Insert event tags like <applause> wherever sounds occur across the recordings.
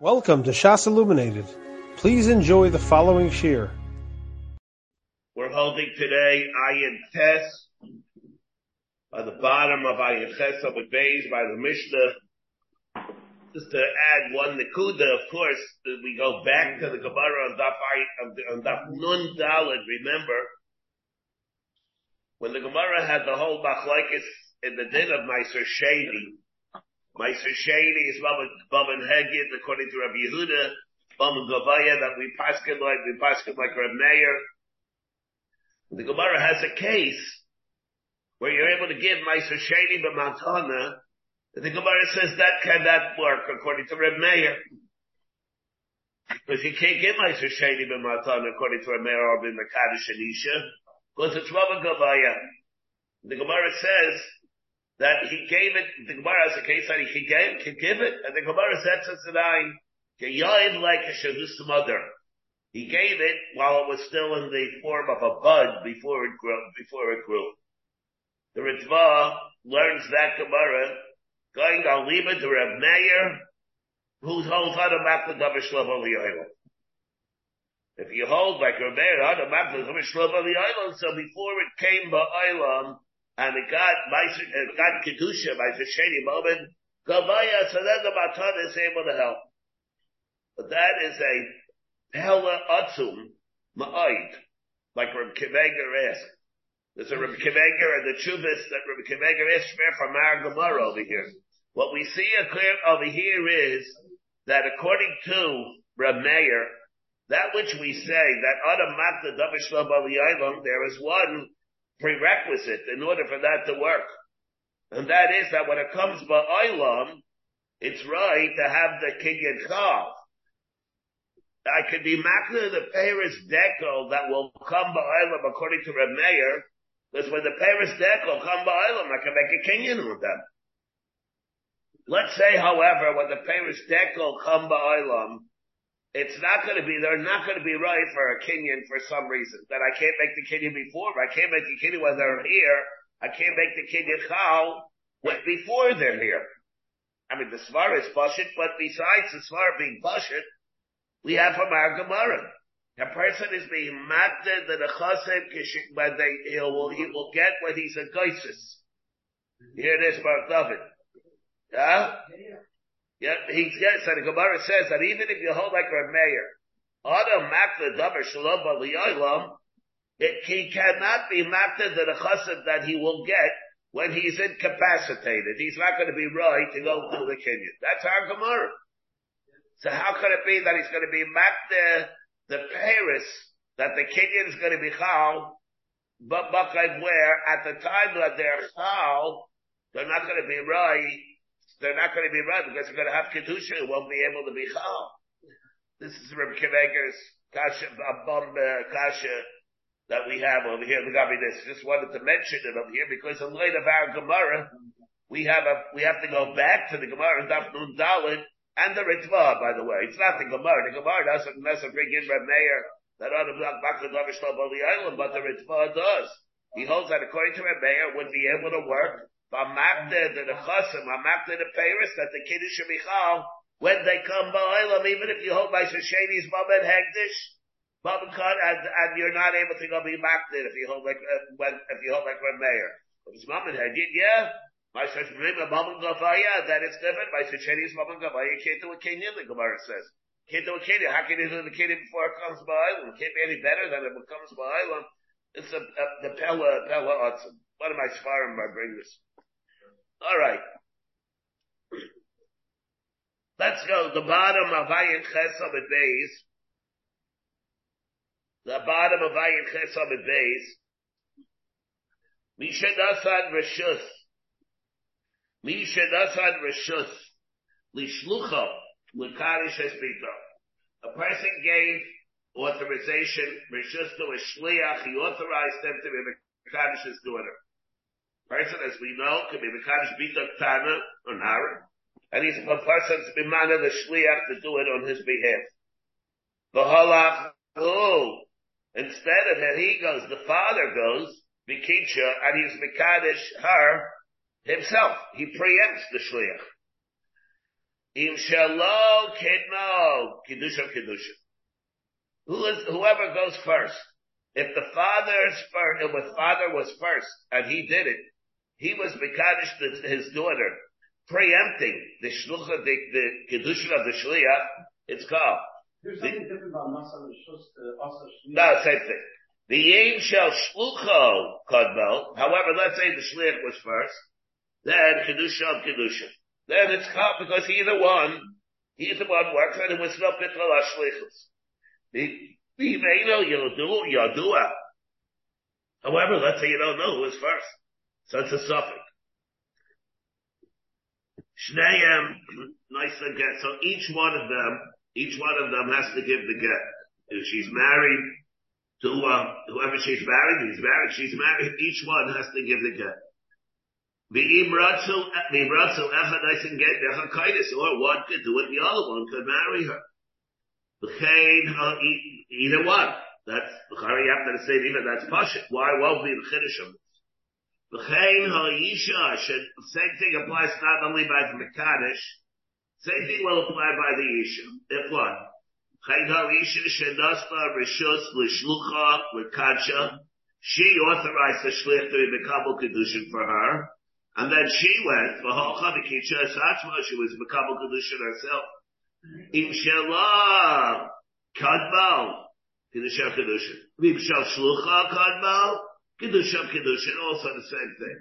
Welcome to Shas Illuminated. Please enjoy the following shir. We're holding today Ayin Tes by the bottom of Ayin Tes of Beis by the Mishnah. Just to add one Nakuda, of course, we go back to the Gemara on Daf, on Daf Nun Dalad, remember, when the Gemara had the whole Machlaikis in the din of Meiser Shady, Meiser Shady is Baban Hegid, according to Rabbi Yehuda, Baban Gavaya, that we paskin like, we paskin like Reb Meir. The Gemara has a case where you're able to give Meiser Shady b'matana, the Gemara says that cannot work according to Reb Meir. Because you can't give Meiser Shady b'matana according to Reb Meir or b'Mekadosh Anisha, because it's Rabban Gavaya. The Gemara says, that he gave it, the Gemara has a case that he gave, could give it, and the Gemara says to nine, Yayin like a Shadus mother. He gave it while it was still in the form of a bud before it grew, before it grew. The Ritva learns that Gemara, going on Liba to Reb Meir, who holds on to map the Shlov If you hold like Reb Meir, on to map the Shlov so before it came by Ba'olam, and it got it got kedusha by the shady moment. Gavaya, so then the matan is able to help. But that is a hella atzum ma'id, like Reb Akiva Eiger asked. There's a Reb Akiva Eiger and the chuvas that Reb Akiva Eiger asked from our Gemara over here. What we see clear over here is that according to Reb Meir, that which we say that Adam the Davish there is one prerequisite in order for that to work. And that is that when it comes by Olam, it's right to have the Kinyan Chav. I could be makna the Paris Dekel that will come by Olam according to Reb Meir, because when the Paris Dekel come by Olam, I can make a Kinyan with them. Let's say, however, when the Paris Dekel come by Olam, it's not going to be, they're not going to be right for a Kenyan for some reason. That I can't make the Kenyan before, I can't make the Kenyan when they're here. I can't make the Kenyan Chal before they're here. I mean, the Svar is Bashit, but besides the Svar being Bashit, we have from our Gemara. A person is being matted that a chasem when they, he will, he will get when he's a geisis. Here it is, Baruch David. Yeah? Yeah, he gets, and the Gemara says that even if you hold like a mayor, Adam makta davar shalom he cannot be makta the chassid that he will get when he's incapacitated. He's not going to be right to go to the Kenyan. That's our Gemara. So how can it be that he's going to be makta the Paris that the Kenyan is going to be chal, but where at the time that they're chal, they're not going to be right they're not going to be right because they're going to have kedusha and won't be able to be chal. This is Reb Akiva Eiger's kasha, bum kasha that we have over here. The Gabi this just wanted to mention it over here because in light of our Gemara, we have a we have to go back to the Gemara Daf Nun Dalid and the Ritva. By the way, it's not the Gemara. The Gemara doesn't necessarily bring in Reb Meir that on the island, but the Ritva does. He holds that according to Reb Meir would be able to work B'makda the nechasim, b'makda the peiris, that the kiddush should be chal, when they come ba'olam, even if you hold by Shasheni's Babed Hegdish, and, and you're not able to go be makdid if you hold like, uh, when, if you hold like Reb Meir. If it's Mamad Hegdid, yeah. My Shasheni's Mamad Gavaya, that different. My Shasheni's Mamad Gavaya, you can't do a Kenyan, the Gemara says. Can't do a Kenyan. How can you do the Kenyan before it comes ba'olam? Can't be any better than it comes ba'olam. It's a, a, the Pella, Pella Otzim. What am I svarim by bringing this? All right. Let's go. The bottom of Ayin Chesam at Beis. The bottom of Ayin Chesam at Beis. Misha Nasan Rishus. Misha Nasan Rishus. Lishlucha. L'karish Espito. A person gave authorization, Rishus to a Shliach. He authorized them to be the Kadish's daughter person, as we know, could be the Kaddish Bita Tana or Nara, and he's a person to be man of the Shliach to do it on his behalf. The Halach, oh, instead of that he goes, the father goes, Mikicha, and he's Mikadish her himself. He preempts the Shliach. Im shalo kidno kiddusha. Who is whoever goes first? If the father's first, if the father was first and he did it, he was mekadosh his daughter, preempting the shlucha, the, the kiddusha of the shliach. It's called. There's something different about Masa uh, Asa No, same thing. The Yin shall shlucho kadmel. However, let's say the shliach was first, then kedusha of kedusha. Then it's called because either one, either one works and it was no bittul ashlichus. Yadua. However, let's say you don't know who was first. So it's a suffix. Shneim, nice get. So each one of them, each one of them has to give the get. If she's married to uh, whoever she's married, he's married, she's married, <laughs> each one has to give the get. Or one could do it, the other one could marry her. Either one. That's, you have to say even that's Pasha. Why won't be the Chiddush of this? V'chein ha'isha, same thing applies not only by the Mekadesh, same thing will apply by the Isha. If what? V'chein ha'isha shenasla rishus l'shlucha l'kadsha, she authorized the shlich to be Mekabel Kedushin for her, and then she went, v'hocha v'kitcha esatma, she was Mekabel Kedushin herself. Im shelah kadmal, Kedusha Kedushin. Im shal shlucha kadmal, Kedusha Kedushin, also the same thing.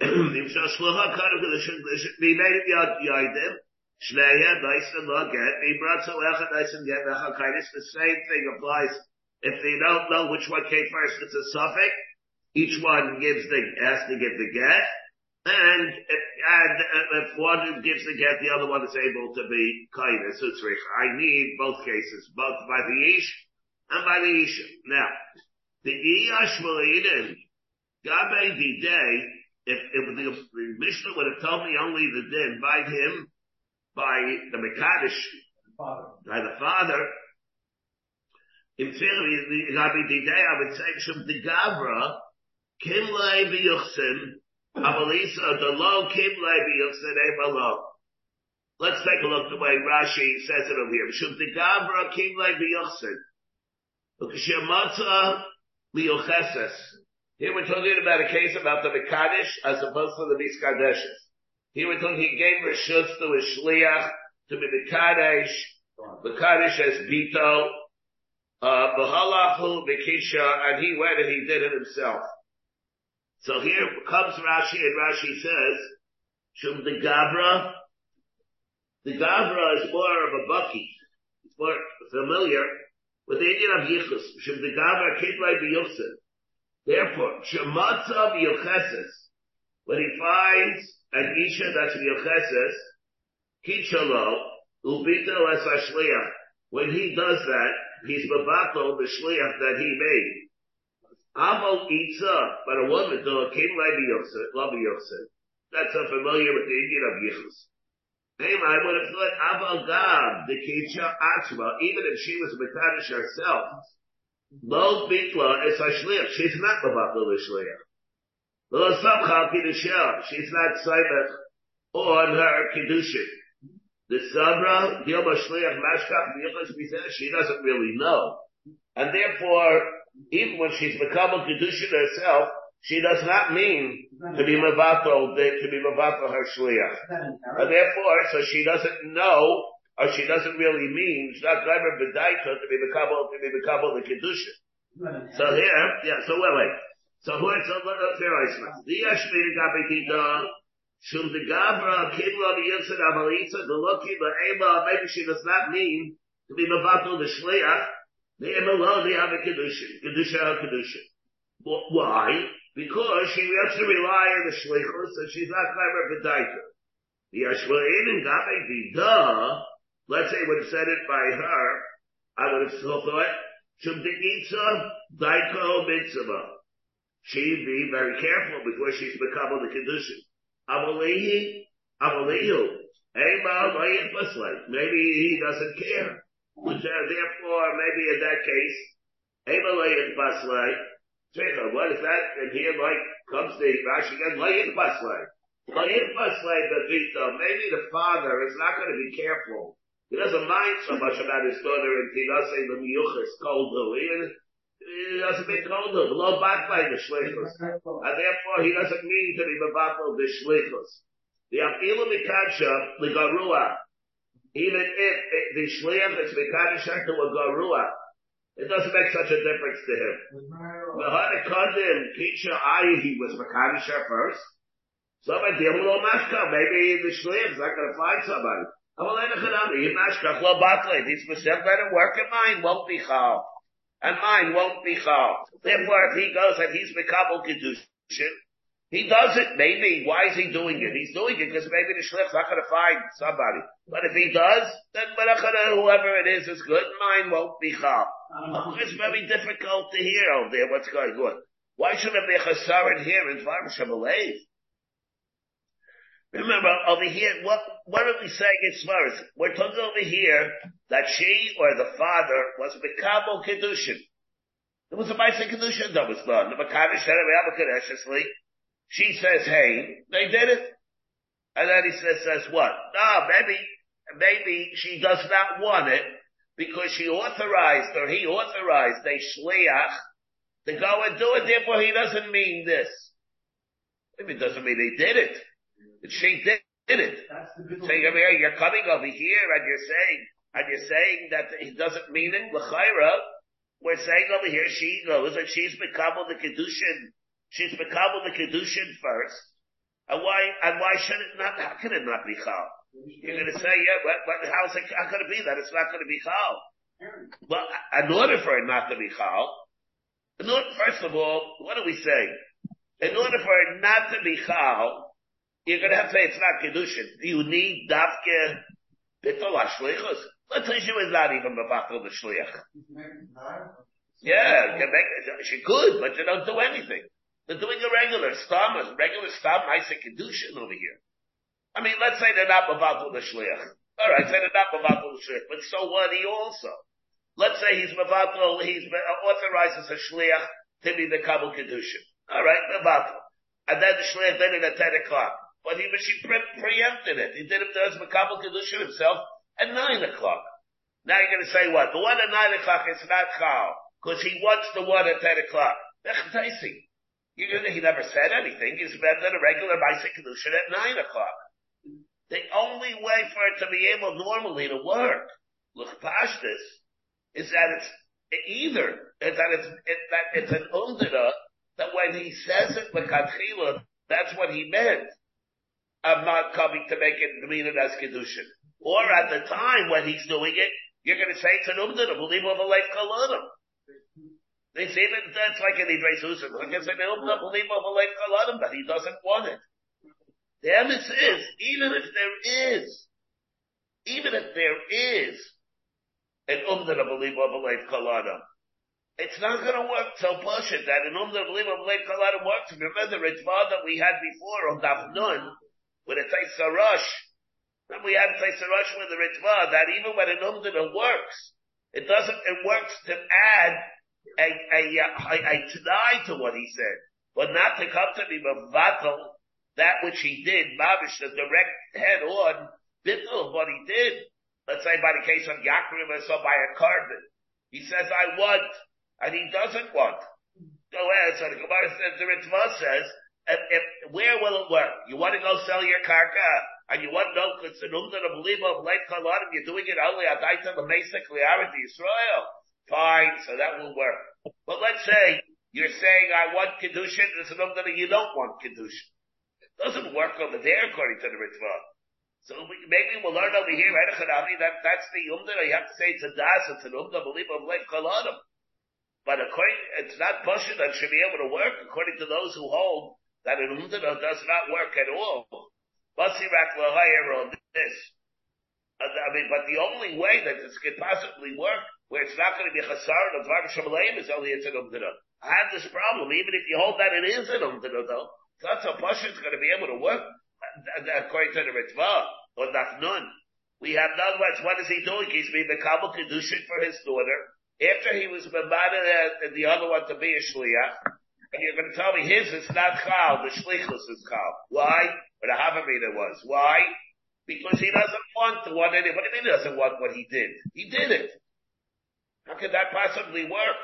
Im shal shlucha kadmal, Kedushin, we made it yad yadim, Shneya, Dyson, Lo, Get, Ibratzo, Echad, Dyson, Get, Echakaitis, the same thing applies. If they don't know which one came first, it's a suffix. Each one gives the, has to give the get. And, and if one gives the get, the other one is able to be kindness. I need both cases, both by the Ish and by the Isha. Now, the Iyash Malidin, Gabe the day, if, if the, the Mishnah would have told me only the din by him, by the Mekadosh, by the father, in theory, Gabe day, I would say, Shum the Gavra, Kim Lai B'Yuchsin, Amalisa, the low Kim Lai B'Yuchsin. Let's take a look the way Rashi says it over here. Shum the Gavra, Kim B'Yuchsin. Ukashemata Liocheses. Here we're talking about a case about the Mekadesh as opposed to the Miskadeshes. Here we're talking, he gave Rishus to his Shliach to be Mekadesh, Mekadesh as Bito, uh, Bahalachu Bekisha, and he went and he did it himself. So here comes Rashi, and Rashi says, Shum the Gabra, the Gabra is more of a bucky. It's more familiar with the Indian of Yichus. Shum the Gabra Kitlai B'Yuchsin. Therefore, Shematza B'Yucheses, when he finds an Isha that's B'Yucheses, Kichalo, Ubito Es Ashliach, when he does that, he's Babato, the Shliach that he made. Amal Itza, but a woman, though, came Labi Yosef, Labi Yosef. That's so familiar with the Indian of Yichus. I would have thought Gab, the Keisha Atzma, even if she was Mekadosh herself, Lo Bitla is Ashliach. She's not Babatla Lishliach. Lo Samchal Kiddusha. She's not Simon on her Kiddushin. The Sabra, Yom Ashliach Mashkach Yichus she doesn't really know. And therefore, even when she's become a kedushin herself, she does not mean to be mavato, to be mavato her shliach. And therefore, so she doesn't know, or she doesn't really mean, she's not bedaito to be mekabel, to be mekabel the kedushin. So here, yeah, so wait, wait. So who it's a little fair The yashmini gabedida, shum the gabra, kimla the yinsid avalitza, the lucky, the ema, maybe she does not mean to be mavato the shliach, the Emelah, they have a Kedushin. Kedusha, Kedusha. Why? Because she has to rely on the Shlichus, and she's not clever Gedaita. The Ashwa'in and Gabe Vida, let's say would have said it by her, I would have still thought, Shum Deitza, Daiko Mitzvah. She'd be very careful before she's become the Kedushin. Amalehi, Amalehu. Maybe he doesn't care. Therefore, maybe in that case, Amalei What is that? And here, like, comes the Rashi again, like Layik Baslei. But if a slave Bavita, maybe the father is not going to be careful. He doesn't mind so much about his daughter and he doesn't say the miyuchas koldu. He doesn't mean koldu, low back by the shlichus. And therefore he doesn't mean to be mevatel the shlichus. The afilu mikadsha, the garua, even if the shliach is mikadasha to a garua, it doesn't make such a difference to him. The Hadakadim, Kisha Ayi, he was Makadisha first. Somebody deal with Mashka. Maybe the Shliach is not going to find somebody. These let him work and mine won't be chal. And mine won't be chal. Therefore, if he goes and he's Mekabel Kedushin, he does it, maybe. Why is he doing it? He's doing it because maybe the shlich's not going to find somebody. But if he does, then whoever it is is good. Mine won't be chal. It's very difficult to hear over there what's going on. Why should there be a chasaron here in Dvar Shabalev? Remember, over here, what, what are we saying in Svaris? We're talking over here that she or the father was Mekabel Kedushin. There was a Maisa Kedushin that was done. The Makadish had She says, hey, they did it. And then he says, says what? No, maybe, maybe she does not want it because she authorized or he authorized a shliach to go and do it. Therefore, he doesn't mean this. Maybe it doesn't mean he did it. She did, did it. So you're, you're coming over here and you're saying, and you're saying that he doesn't mean it. L'chaira, we're saying over here she goes and she's become the kedushin. She's become the kedushin first. And why? And why should it not? How can it not be chal? You're going to say, yeah, but, how is it? How could it be that it's not going to be chal? Well, in order for it not to be chal, in order, first of all, what are we saying? In order for it not to be chal, you're going to have to say it's not kedushin. Do You need dafke bitol hashlichus. Let's say she was not even mevatel the shliach. Yeah, she could, but you don't do anything. They're doing a regular stam, regular stam, I say kedushin over here. I mean, let's say they're not mevatel the shliach. All right, say they're not mevatel the shliach, but so what? He also. Let's say he's mevatel, he's uh, authorizes a shliach to be the kabul kedushin. All right, mevatel, and then the shliach did it at ten o'clock. But he, she pre- preempted it. He did it as Makabal Kedushin himself at nine o'clock. Now you're going to say what? The one at nine o'clock is not Chal, because he wants the one at ten o'clock. You're gonna, he never said anything. He's than a regular Maisa Kedushin at nine o'clock. The only way for it to be able normally to work, look past this, is that it's either, that it's, it, that it's an undira, that when he says it, the that's what he meant. I'm not coming to make it mean it as Kedushin. Or at the time when he's doing it, you're going to say it's an umdana, believe of a life kaladim. They say that that's like an Idrei Susan. Like I said, umdana, believe a life kaladim, but he doesn't want it. The emes is, even if there is, even if there is an umdana, believe of a kaladim, it's not going to work so push it that an umdana, believe of a kaladim works. Remember the Ritva that we had before on Daf Nun, with a Taisarush. Then we had Taisa Rush with the Ritva that even when an Umdana works, it doesn't, it works to add a, a, a, a t'nai to what he said, but not to come to be Mavatal, that which he did, Mavish, the direct head on, bittul what he did. Let's say by the case of Yaakov or so by a carbon. He says, I want, and he doesn't want. Go ahead. So the Gemara says, the Ritva says, if, if, where will it work? You want to go sell your karka, and you want to know it's an of believer of life kaladim, you're doing it only at Aita the Mesa Clarity Israel. Fine, so that will work. But let's say you're saying I want kedushin, it's an umdan you don't want kedushin. Doesn't work over there according to the Ritva. So maybe we'll learn over here, right, that that's the umdan, you have to say it's a das, it's an umdan believer of life kaladim. But according, it's not pushing that should be able to work according to those who hold that an umdana does not work at all. Basirak lahayir on this. I mean, but the only way that this could possibly work, where it's not going to be a chasar of dvar shamalayim, is only it's an umdana. I have this problem, even if you hold that it is an umdana though, not so pasha it's going to be able to work, according to the Ritva, or Nafnun. We have, other words, what is he doing? He's being the Kabul Kedushin for his daughter. After he was Mamada the other one to be a Shliach, And you're going to tell me his is not chal, the shlichus is chal. Why? But the Havamina was. Why? Because he doesn't want the one, what do you mean he doesn't want what he did? He did it. How could that possibly work?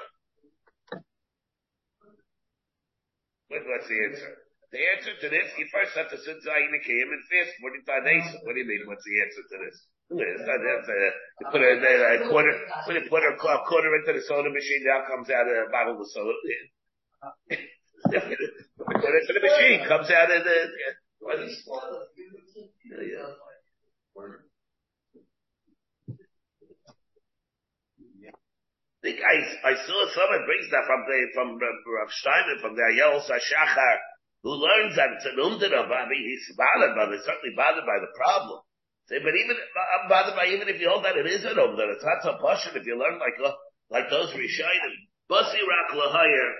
What, what's the answer? The answer to this, you first have to sit Zayin Kiyim and fast 45 days. What do you mean, what's the answer to this? You uh, put a, quarter, put a, put a, quarter into the soda machine, now comes out a bottle of soda. put it into the machine, comes out of the, what is, yeah. I I, saw someone brings that from the, from uh, Rav Steiner, from the Ayeles Hashachar, uh, who learns that it's an umdana, I mean, he's bothered by it, certainly bothered by the problem. Say, but even, I'm bothered by even if you hold that it is an umdana, it's not so passion if you learn like, uh, like those Rishonim. Basi rak lahayer,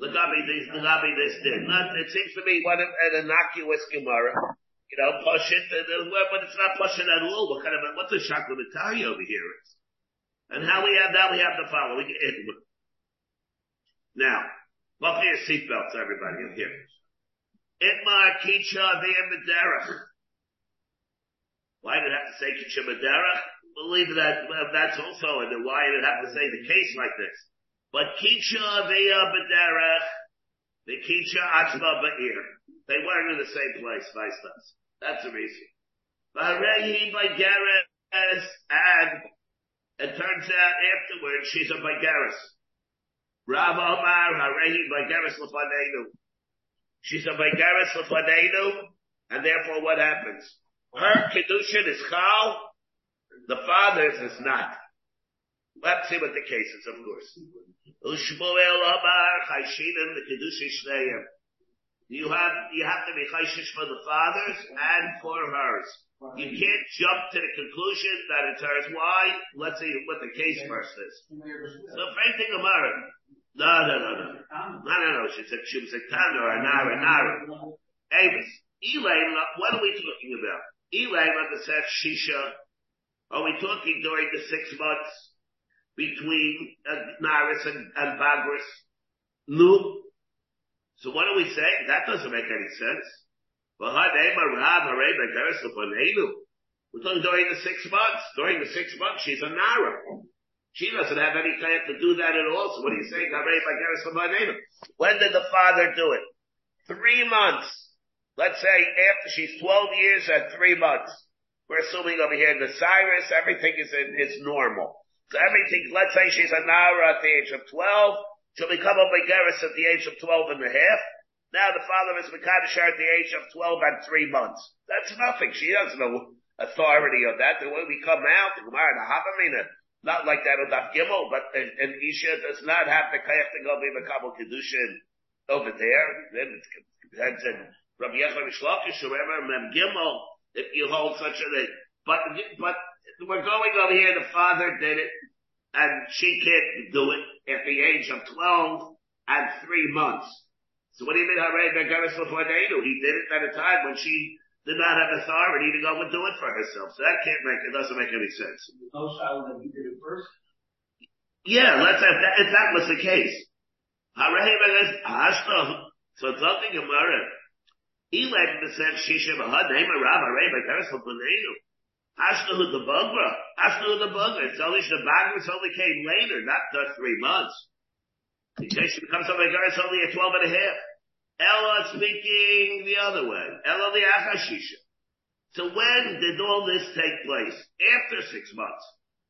lagabi this, lagabi this did. Not, it seems to me one, an innocuous Gemara. You know, push it, but it's not pushing at all. What kind of, what's a shakla over here is? And how we have that, we have the following. Now, buckle your seatbelts, everybody, in here. Itmar kicha v'yem Why did it have to say kicha b'derech? Believe that that's also, and why did it have to say the case like this? But kicha v'yem b'derech, the kicha atzma ba'ir. They weren't in the same place, vice versa. That's the reason. V'harehi by and it turns out afterwards she's a Bagaris. Rav Omar Harehi Bagaris Lefanenu. She's a Bagaris Lefanenu, and therefore what happens? Her Kedushin is Chal, the father's is not. Let's see what the case is, of course. Ushmuel Omar Chayshinim the Kedushin Shneim. You have, you have to be Chayshish for the fathers and for hers. You can't jump to the conclusion that it's hers. Why? Let's see what the case first is. So first thing Gemara. No, no, no, no. No, no, no. She said she was a Tana or a Nara, Nara. Avis. Elaine, what are we talking about? Elaine said Shisha. Are we talking during the six months between uh, Naris and, and Bagris? No. So what are we saying? That doesn't make any sense. We're talking during the six months. During the six months, she's a Nara. She doesn't have any time to do that at all. So what are you saying? When did the father do it? Three months. Let's say after she's 12 years and three months. We're assuming over here the searos, everything is in, normal. So everything, let's say she's a Nara at the age of 12. She'll become a Megaris at the age of 12 and a half. Now the father is Mekadosh at the age of 12 and 3 months. That's nothing. She has no authority on that. The way we come out, the Gemara, the Havamina, not like that of Daf Gimel, but an, an Isha does not have the Kayach to go be Mekabel Kedushin over there. Then it depends on Rabbi Yechon Mishlakish, remember, Mem Gimel, if you hold such a thing. But, but we're going over here, the father did it, and she can't do it at the age of 12 and 3 months. So what do you mean, Hare Begaris? He did it at a time when she did not have authority to go and do it for herself. So that can't make, it doesn't make any sense. No child that he did it first? Yeah, let's have that, if that was the case. Hare Begaris Hashto. So it's nothing Gemara. Elad said Shisha Bahad Nema Rav Hare Begaris Lefanenu. Ashtahu the Bugra. Ashtahu the Bugra. It's only the Bagra only came later, not the three months. In case she becomes a Begaris only at 12 and a half. Ella speaking the other way. Ella the Achashisha. So when did all this take place? After six months.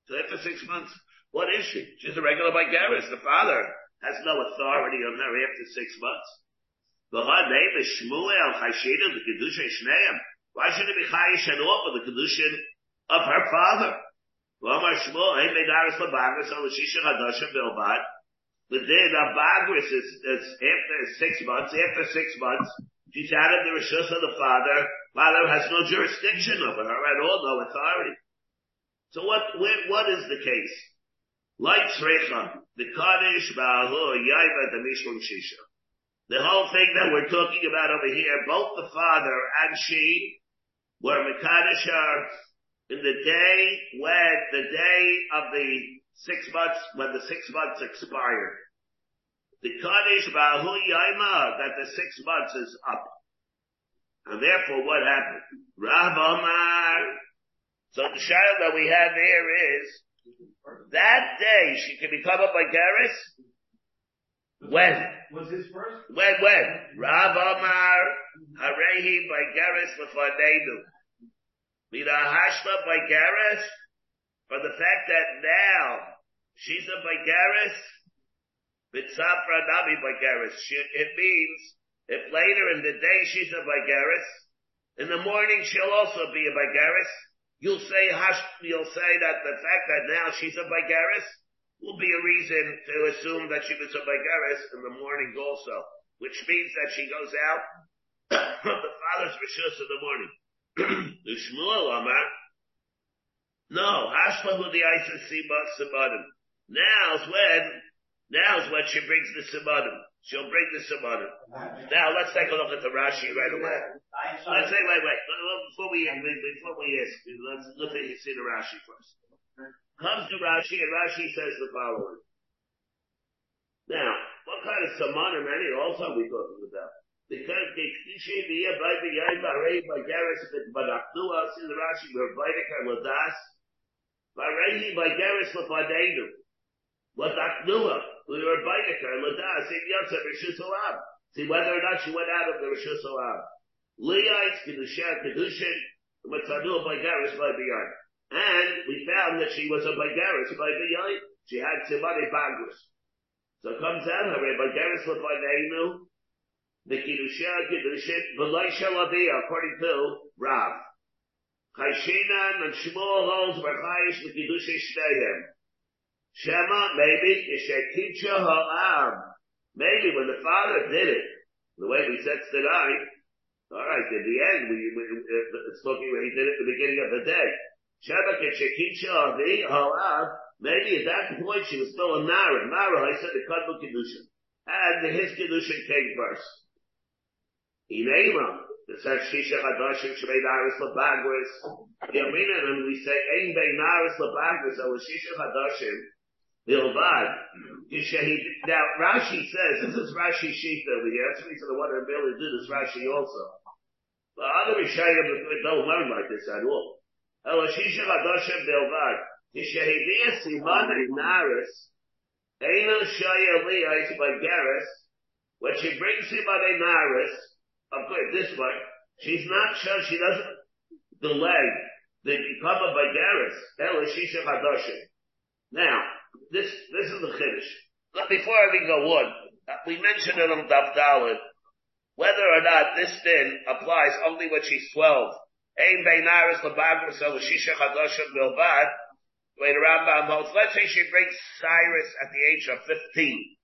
So after six months, what is she? She's a regular Bagaris. The father has no authority on her after six months. The her name is Shmuel Chashida, the Kedusha Shneim. Why should it be Chayish and all for the Kedushin of her father? V'amar Shmuel, Hadasha Bilbad. But then the Bagris is, is after six months, after six months, she's out of the Rishus of the father. Father has no jurisdiction over her at all, no authority. So what, what is the case? Like Tzrecha, the Kaddish, Ba'ahu, Yaiva, the Mishmum Shisha. The whole thing that we're talking about over here, both the father and she were Mekadosh in the day when, the day of the six months, when the six months expired. the Kaddish Bahu Yaima, that the six months is up. And therefore what happened? Rav Omar. So the child that we have here is, that day she can become a Bagaris? When? Was his first? When, when? Rav Omar, Harehi Bagaris Lefanenu. Mina Hashla Bagaris, for the fact that now she's a Bagaris, Bitsafra Nabi Bagaris. It means if later in the day she's a Bagaris, in the morning she'll also be a Bagaris. You'll say you'll say that the fact that now she's a Bagaris will be a reason to assume that she was a Bagaris in the morning also, which means that she goes out <coughs> from the father's rishus in the morning. <coughs> the no, Hashla who the Isis Sibadim. Now's when Now's when she brings the simanim. She'll bring the simanim. Now let's take a look at the Rashi right away. Let's say, wait, wait, before we before we ask, let's look at see the Rashi first. Comes to Rashi and Rashi says the following. Now, what kind of simanim any also are we talking about? Because the Kishay Biyah by the Yain Bahrain by Garis but Akdua see the Rashi where Vaidik Ladas Bahrain by Garis Lafadenu. What Akdua we were Bainika and Ladas in Yotze Rishus Olam. See whether or not she went out of the Rishus Olam. Leah Kedusha Kedushin Matzanu by Garis by Biyai. And we found that she was a Bagaris by Biyai. She had Simani Bagris. So it comes out her Bagaris by Neinu. The Kedusha Kedushin Belay Shalabiyah according to Rav. Chayshinan and Shmuel holds the Kedusha Shteyem. Shema, maybe, Isheticha Ha'am. Maybe when the father did it, the way we said tonight, alright, in the end, we, we, uh, it's talking when he did it at the beginning of the day. Shema, Isheticha Ha'am. Maybe at that point she was still a Nara. Nara, I said the Kadmu Kedushin. And his Kedushin came first. Inayim, it says Shisha Hadashim Shmei Naris Labagris. Yamina, and we say Ein Bei Naris Labagris, or Shisha Hadashim. Bilbad. Now Rashi says, this is Rashi sheet over here. That's the reason I want to really do this Rashi also. But other Rishonim don't learn like this at all. Oh, Elashisha Hadashim Bilbad. Yishahidiyah Siman Naris. Eino Shaya Liyais by Garis. When she brings him on a Naris, of course, this way, she's not sure, she doesn't delay the become a Bagaris. Elashisha Hadashim. Now, this, this is the Chiddush. But before we go on, uh, we mentioned it on Daf Dalit, whether or not this din applies only when she's 12. Ein beinaris lebagris el shisha chadashim bilbad, wait around holds. Let's say she brings searos at the age of 15.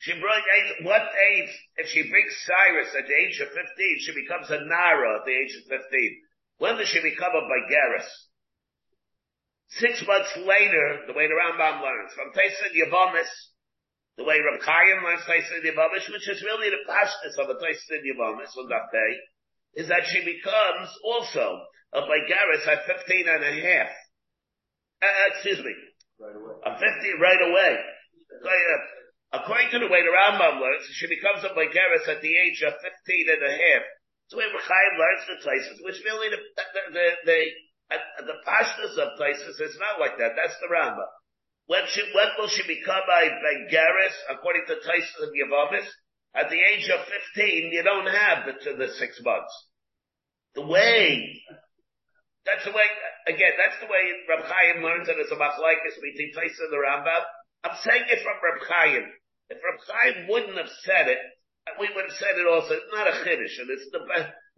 She brings, what age, if she brings searos at the age of 15, she becomes a Nara at the age of 15. When does she become a Bagaris? Six months later, the way the Rambam learns, from Taisin Yavamis, the way Reb Chaim learns Taisin Yavamis, which is really the pashtus of a Taisin Yavamis on that day, is that she becomes also a Bagaris at 15 and a half. Uh, excuse me. Right away. A 50 right away. Uh, according to the way the Rambam learns, she becomes a Bagaris at the age of 15 and a half. So Reb Chaim learns the Taisis, which really the, the, the, the and the of places is not like that. That's the Rambam. When she, when will she become a Bengaris, according to Tyson and Yavamis? At the age of 15, you don't have the, the six months. The way, that's the way, again, that's the way Reb Chaim learns it as a machlaikis between Tyson and the Rambam. I'm saying it from Reb Chaim. If Reb Chaim wouldn't have said it, we would have said it also. It's not a chiddush, and it's the,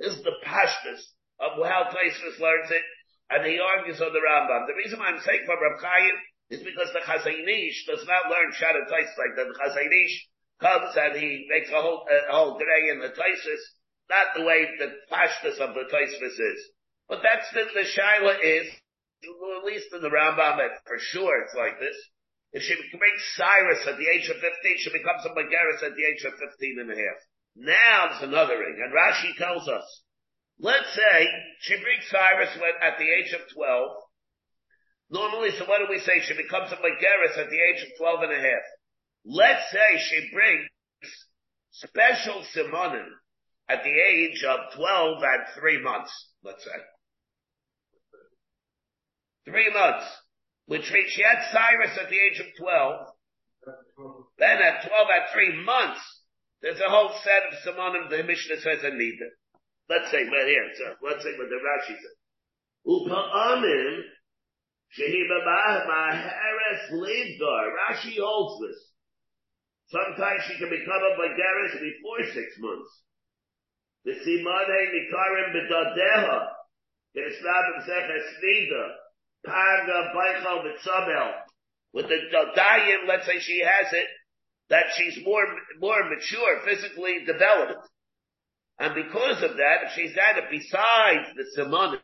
is the pashtas of how Tyson learns it and he argues on the Rambam. The reason why I'm saying from Reb Chaim is because the Chazon Ish does not learn Shad and like that. The Chazon Ish comes and he makes a whole, a whole day in the Taisis, not the way the pashtus of the Taisis is. But that's the, the Shaila is, at least in the Rambam, for sure it's like this. If she brings searos at the age of 15, she becomes a Magaris at the age of 15 and a half. Now there's another ring, and Rashi tells us, Let's say she brings searos at the age of 12. Normally, so what do we say? She becomes a Mageris at the age of 12 and a half. let's say she brings special simonim at the age of 12 and 3 months, let's say. Three months. Which means she had searos at the age of 12. Then at 12 at 3 months, there's a whole set of simonim the Mishnah says are needed. Let's say, well here, so let's say what the Rashi says. Upa'amim, shehiba ma'heres lidgar. Rashi holds this. Sometimes she can become a Bagaris before six months. The simane nikarim b'dadeha. It's not Mseches Nida. Baichal b'tzabel. With the Dodayim, let's say she has it, that she's more, more mature, physically developed. And because of that, if she's it besides the Simon,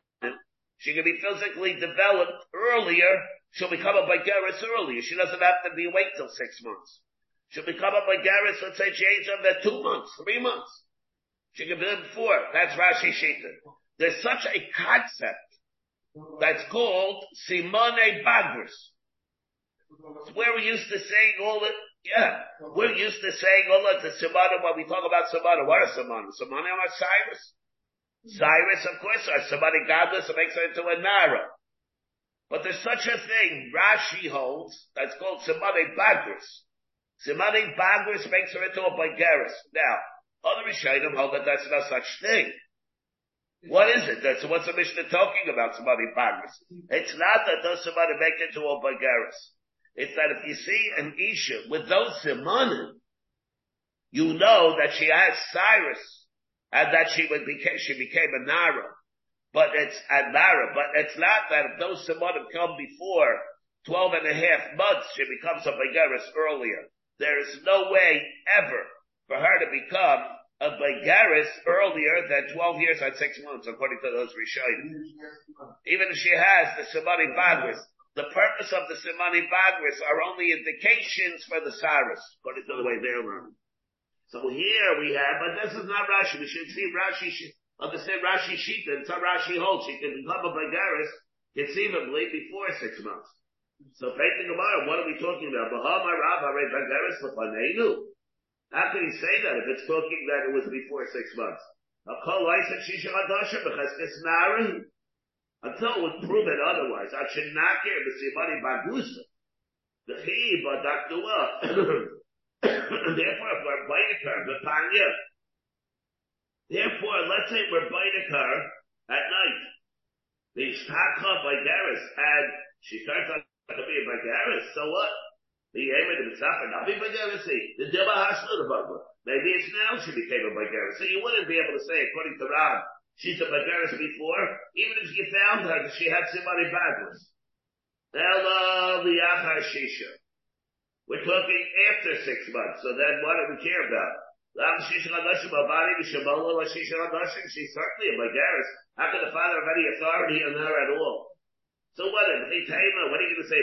she can be physically developed earlier, she'll become a Bagaris earlier. She doesn't have to be wait till six months. She'll become a Bagaris, let's say she age under two months, three months. She can be four. That's Rashi Shita. There's such a concept that's called Simone Bagris. It's where we used to say all the, yeah, we're used to saying all the Simana when we talk about Simana. What are Simana? Simana are searos. searos, of course, are somebody godless makes her into a Nara. But there's such a thing, Rashi holds, that's called Simane Bagris. Simane Bagris makes her into a Bagaris. Now, other Rishonim hold that that's no such thing. What is it? That's what's the Mishnah talking about? Somebody Bagris. It's not that does somebody make it to a Bagaris. It's that if you see an Isha with those Simanim, you know that she has searos and that she would became, she became a Nara. But it's a Nara, but it's not that if those Simanim come before 12 and a half months, she becomes a Bagaris earlier. There is no way ever for her to become a Bagaris earlier than 12 years and 6 months, according to those Rishonim. Even if she has the Simani Bagris, the purpose of the Simani Bagris are only indications for the searos, according to the way they're learning. So here we have, but this is not Rashi. We should see Rashi, understand Rashi Shita. It's how Rashi holds. She can become a Bagaris conceivably before six months. So Faith Gemara, what are we talking about? Bahama Rav Bagaris Lefanenu. How can he say that if it's talking that it was before six months? Until it would prove it otherwise. I should not care see money bagusa. The chi badakdua. <coughs> Therefore, if we're baitikar, bepanya. Therefore, let's say we're baitikar at night. The shtakha by Garis, and she starts out to be by Garis, so what? The Yemen of Mitzapah, not be by Garis, the Dibba Hashlu the Bagua. Maybe it's now she became a Bagaris. So you wouldn't be able to say, according to Rab, she's a Bagaris before, even if you found her she had somebody backwards. Ella liachar shisha. We're talking after six months, so then what do we care about? She's certainly a Bagaris. How can the father have any authority on her at all? So what they tell what are you going to say?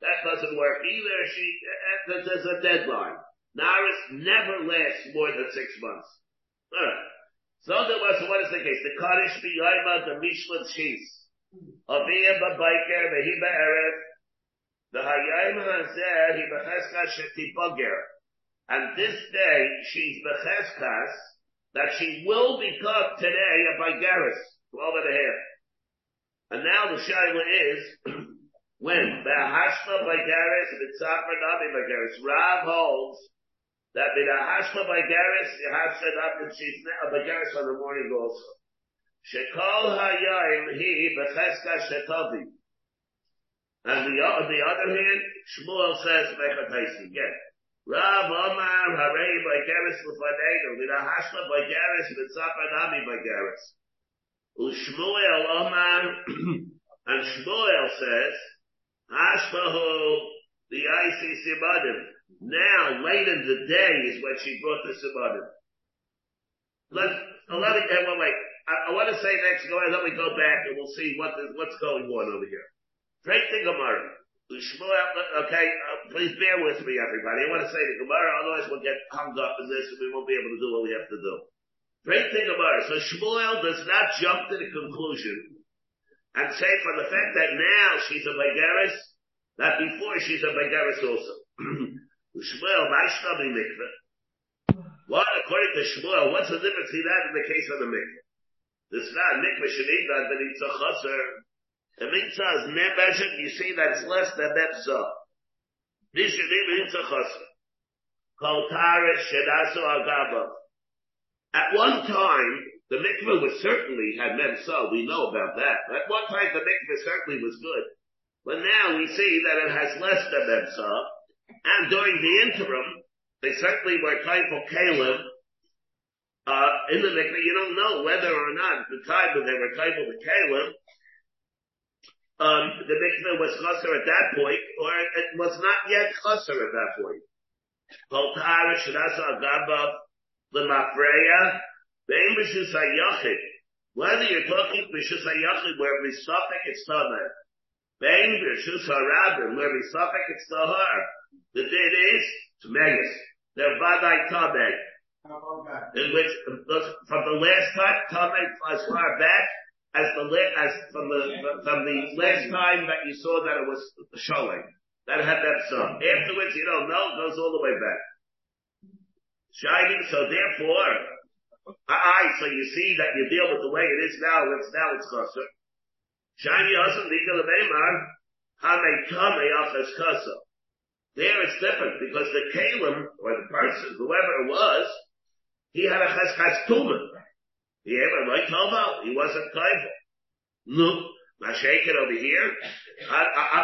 That doesn't work either. She, there's a deadline. Naris never lasts more than six months. Alright. So there was, what is the case? The Kaddish B'Yoima, the Mishlat Shis. Aviyah B'Baiker, V'Hiba Erev. The Hayayim Hazeh, He B'Cheskas Shetibager. And this day, she's B'Cheskas, that she will become today a Bagaris, 12 and a half. And now the Shaila is, <clears throat> when B'Hashma Bagaris, B'Tzapar Nabi Bagaris, Rav holds that with a by Garis, up and she's by Garis on the morning also. Shekol hayayim he becheska shetavi. And the, on the other hand, Shmuel says mechataisi again. Rav Omar Harei by Garis lefaneinu with a hashma by Garis zapanami by Garis. Ushmuel Omar <clears throat> and Shmuel says Hashmahu the icy sibadim. Now, late in the day is when she brought the Simanim. Let, uh, let me, uh, well, wait. I, I want to say next, go ahead, let me go back and we'll see what is, what's going on over here. Great thing, Gemara. Okay, uh, please bear with me, everybody. I want to say the Gemara, otherwise we'll get hung up in this and we won't be able to do what we have to do. Great thing Gemara. So Shmuel does not jump to the conclusion and say for the fact that now she's a Vigaris, that before she's a Begaris also. <clears throat> Shmuel, Vaishnavi mikveh. What, according to Shmuel, what's the difference between that and the case of the mikveh? This not mikveh shenida, but it's a chaser. The mitzvah is measured, you see that's less than mitzvah. This be it's a chaser. Kol taris shedasu agaba. At one time, the mikveh was certainly had memsa. We know about that. At one time, the mikveh certainly was good. But now we see that it has less than memsa. And during the interim, they certainly were for kalim. Uh, in the mikveh, you don't know whether or not at the time when they were for the kalim, um, the mikveh was chaser at that point, or it was not yet chaser at that point. L'mafreya Bein b'shus ha'yachid. Whether you're talking b'shus ha'yachid where misafek it's tameh. Bein b'shus ha'rabim where misafek it's tahar. The date is Tmegas. They're vadai tameh. In which, from the last time, tameh as far back as the as from the from the last time that you saw that it was showing that had that song. Afterwards, you don't know, it goes all the way back. Shining, so therefore, Aye, so you see that you deal with the way it is now, it's now it's chaser. Shiny also nikal beimar, tamei achas chaser. There it's different because the kalim, or the person, whoever it was, he had a cheskas tumen. He had a right he wasn't kaifel. No, my shake it over here.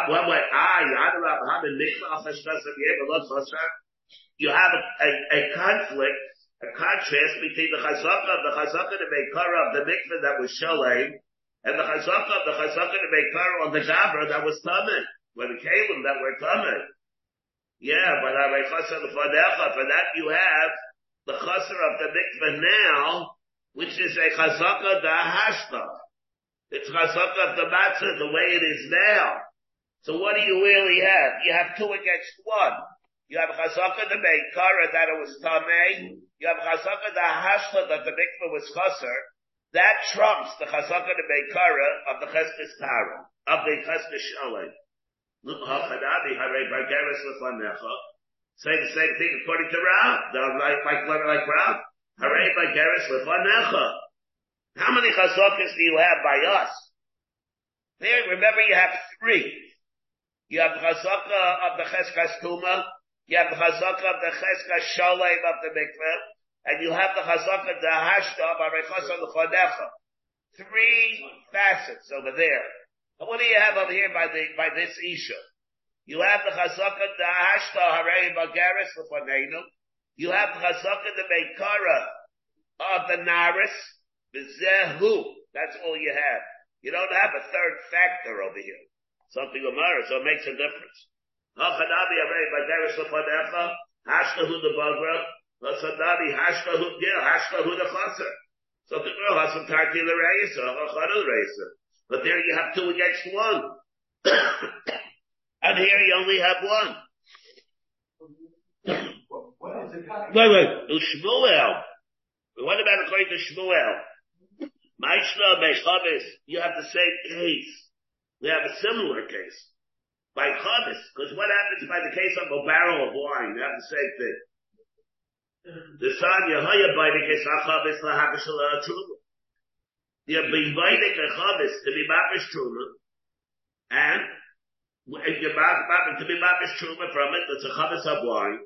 What way? Ah, you had a having mikvah achas chaser, you have a a, a, conflict a contrast between the chazaka, the chazaka the Meikara of the mikveh that was shalem, and the chazaka, the chazaka the Meikara on the gabra that was tamid, where the kalim that were tamid. Yeah, but I chasar for that you have the chaser of the mikveh now, which is a chazaka the hashta. It's chazaka of the matzah the way it is now. So what do you really have? You have two against one. You have chazaka the meikara that it was tamei. You have chazaka the hashla that the mikvah was chaser. That trumps the chazaka the meikara of the cheskes tara of the cheskes shalei. Say the same thing according to Rav. Like like like Rav. Hare bageres lefanecha. How many chazakas do you have by us? There, remember you have three. You have chazaka of the cheskas tuma. You have the chazaka of the cheska shalem of the mikveh, and you have the chazaka of the hashta of arechasa l'chodecha. Three facets over there. And what do you have over here by the by this isha? You have the chazaka of the hashta harei bagaris l'fanenu. You have the chazaka the meikara of the naris b'zehu. That's all you have. You don't have a third factor over here. Something Amara, so it makes a difference. Hachadabi Avei Baderis Lefanecha, Hashtahu the Bagra, Lasadabi Gil, Hashtahu the Chaser. So the girl has some Tarki the Reisa, Hachadu the Reisa. But there you have two against one. <coughs> and here you only have one. <coughs> Wait, wait, Shmuel. What about according to Shmuel? Maishna Mechavis, you have the same case. We have a similar case by chavis. Because what happens by the case of a barrel of wine? You have the same thing. The son Yehoya by the case of chavis lahavish truma. You're inviting a chavis to be mapish truma, and you're to be mapish truma from it. That's a chavis of wine.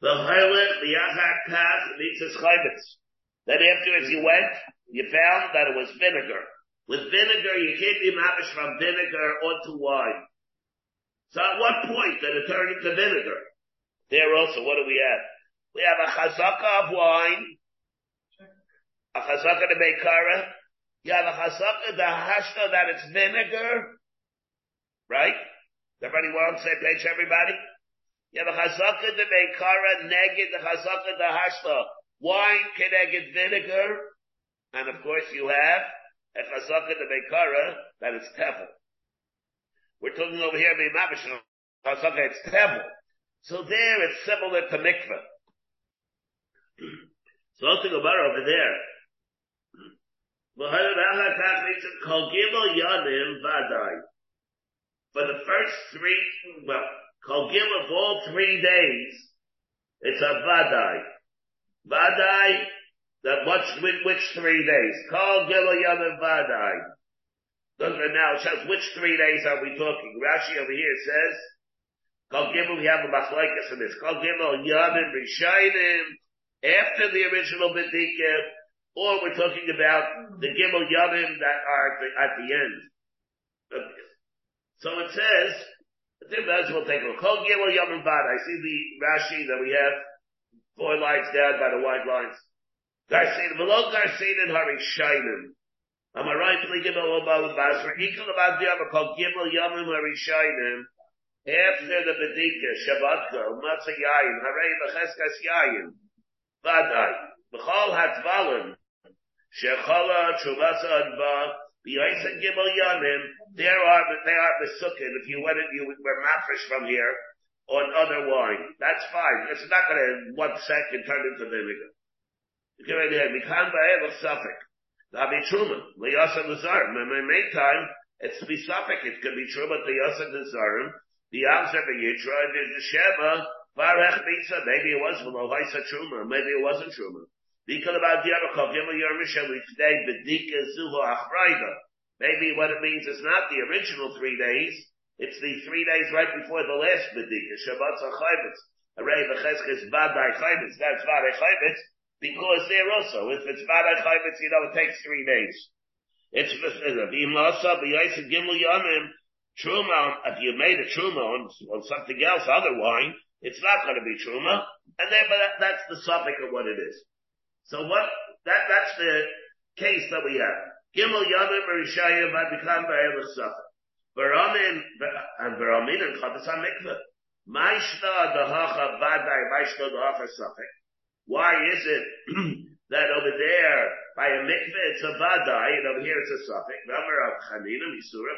The highlight, the yachak kach needs his chavis. Then afterwards you went, you found that it was vinegar. With vinegar, you can't be mapish from vinegar onto wine. So at what point did it turn into vinegar? There also, what do we have? We have a chazaka of wine, a chazaka de bekara, you have a chazaka the hashta that it's vinegar, right? Everybody on the same page, everybody? You have a chazaka de bekara, neged the chazaka the hashta, wine keneged vinegar, and of course you have a chazaka de bekara that is tevel. We're talking over here. It's Tevel. So there it's similar to mikveh. so I'll think about over there. for the first three, well, Kol Gimel of all three days, it's a Vadai. Vadai, that what's, with which three days? Kol Gimel Yom Vadai. Doesn't it now, says which three days are we talking? Rashi over here says, Kol Gimel, we have a machlaikas in this. Kol Gimel Yom and Rishonim, after the original Bedika, or we're talking about the Gimel Yomim that are at the, at the end. So it says, the will take a look. Kol Gimel Yomim Bad. I see the Rashi that we have four lines down by the white lines. Garcin, below Garcin and Hari Shainim. Am I right? Pli Gimel Obal Basra. Equal about the other called Gimel Yomim Hari Shainim. After the Bedika, Shabbatka, Matzah Yayin, Harei Becheskas Yayin. Vadai. B'chol Hatvalim. Shechala Chuvasa Adba. B'yaisan Gimel Yomim. There are, they are besukin. If you went and you were mafresh from here on other wine, that's fine. It's not going to in one second turn into vinegar. You can already have Mikan Ba'el of Safek. Be Truman. Liyasa Nazarim. In the meantime, it's to be Safek. It could be Truman, Liyasa Nazarim. The Amzer B'Yitra, there's the Shema, Varech Bisa. Maybe it was V'Lohaisa Truma. Maybe it wasn't Truma. Because about the other Kov Gimel Yermisha, we today Bedika Zuhu Achraida. Maybe what it means is not the original three days, it's the three days right before the last Bedika, Shabbat Chayvetz. Array Becheskes Badai Chayvetz, that's Badai Chayvetz, because there also, if it's Badai Chayvetz, you know, it takes three days. It's Truma, if you made a Truma on, on something else, other wine, it's not going to be Truma, and then, but that, that's the suffix of what it is. So what, that, that's the case that we have. Gimel Yamim Rishonim Vadikam Ba'el Safek. Baramin, and Baramin and Chadas HaMikveh. Maishta Dahacha Vadai, Maishta Dahacha Safek. Why is it <clears throat> that over there, by a mikveh, it's a Vadai, and over here it's a Safek? Number of Chanina, Misura.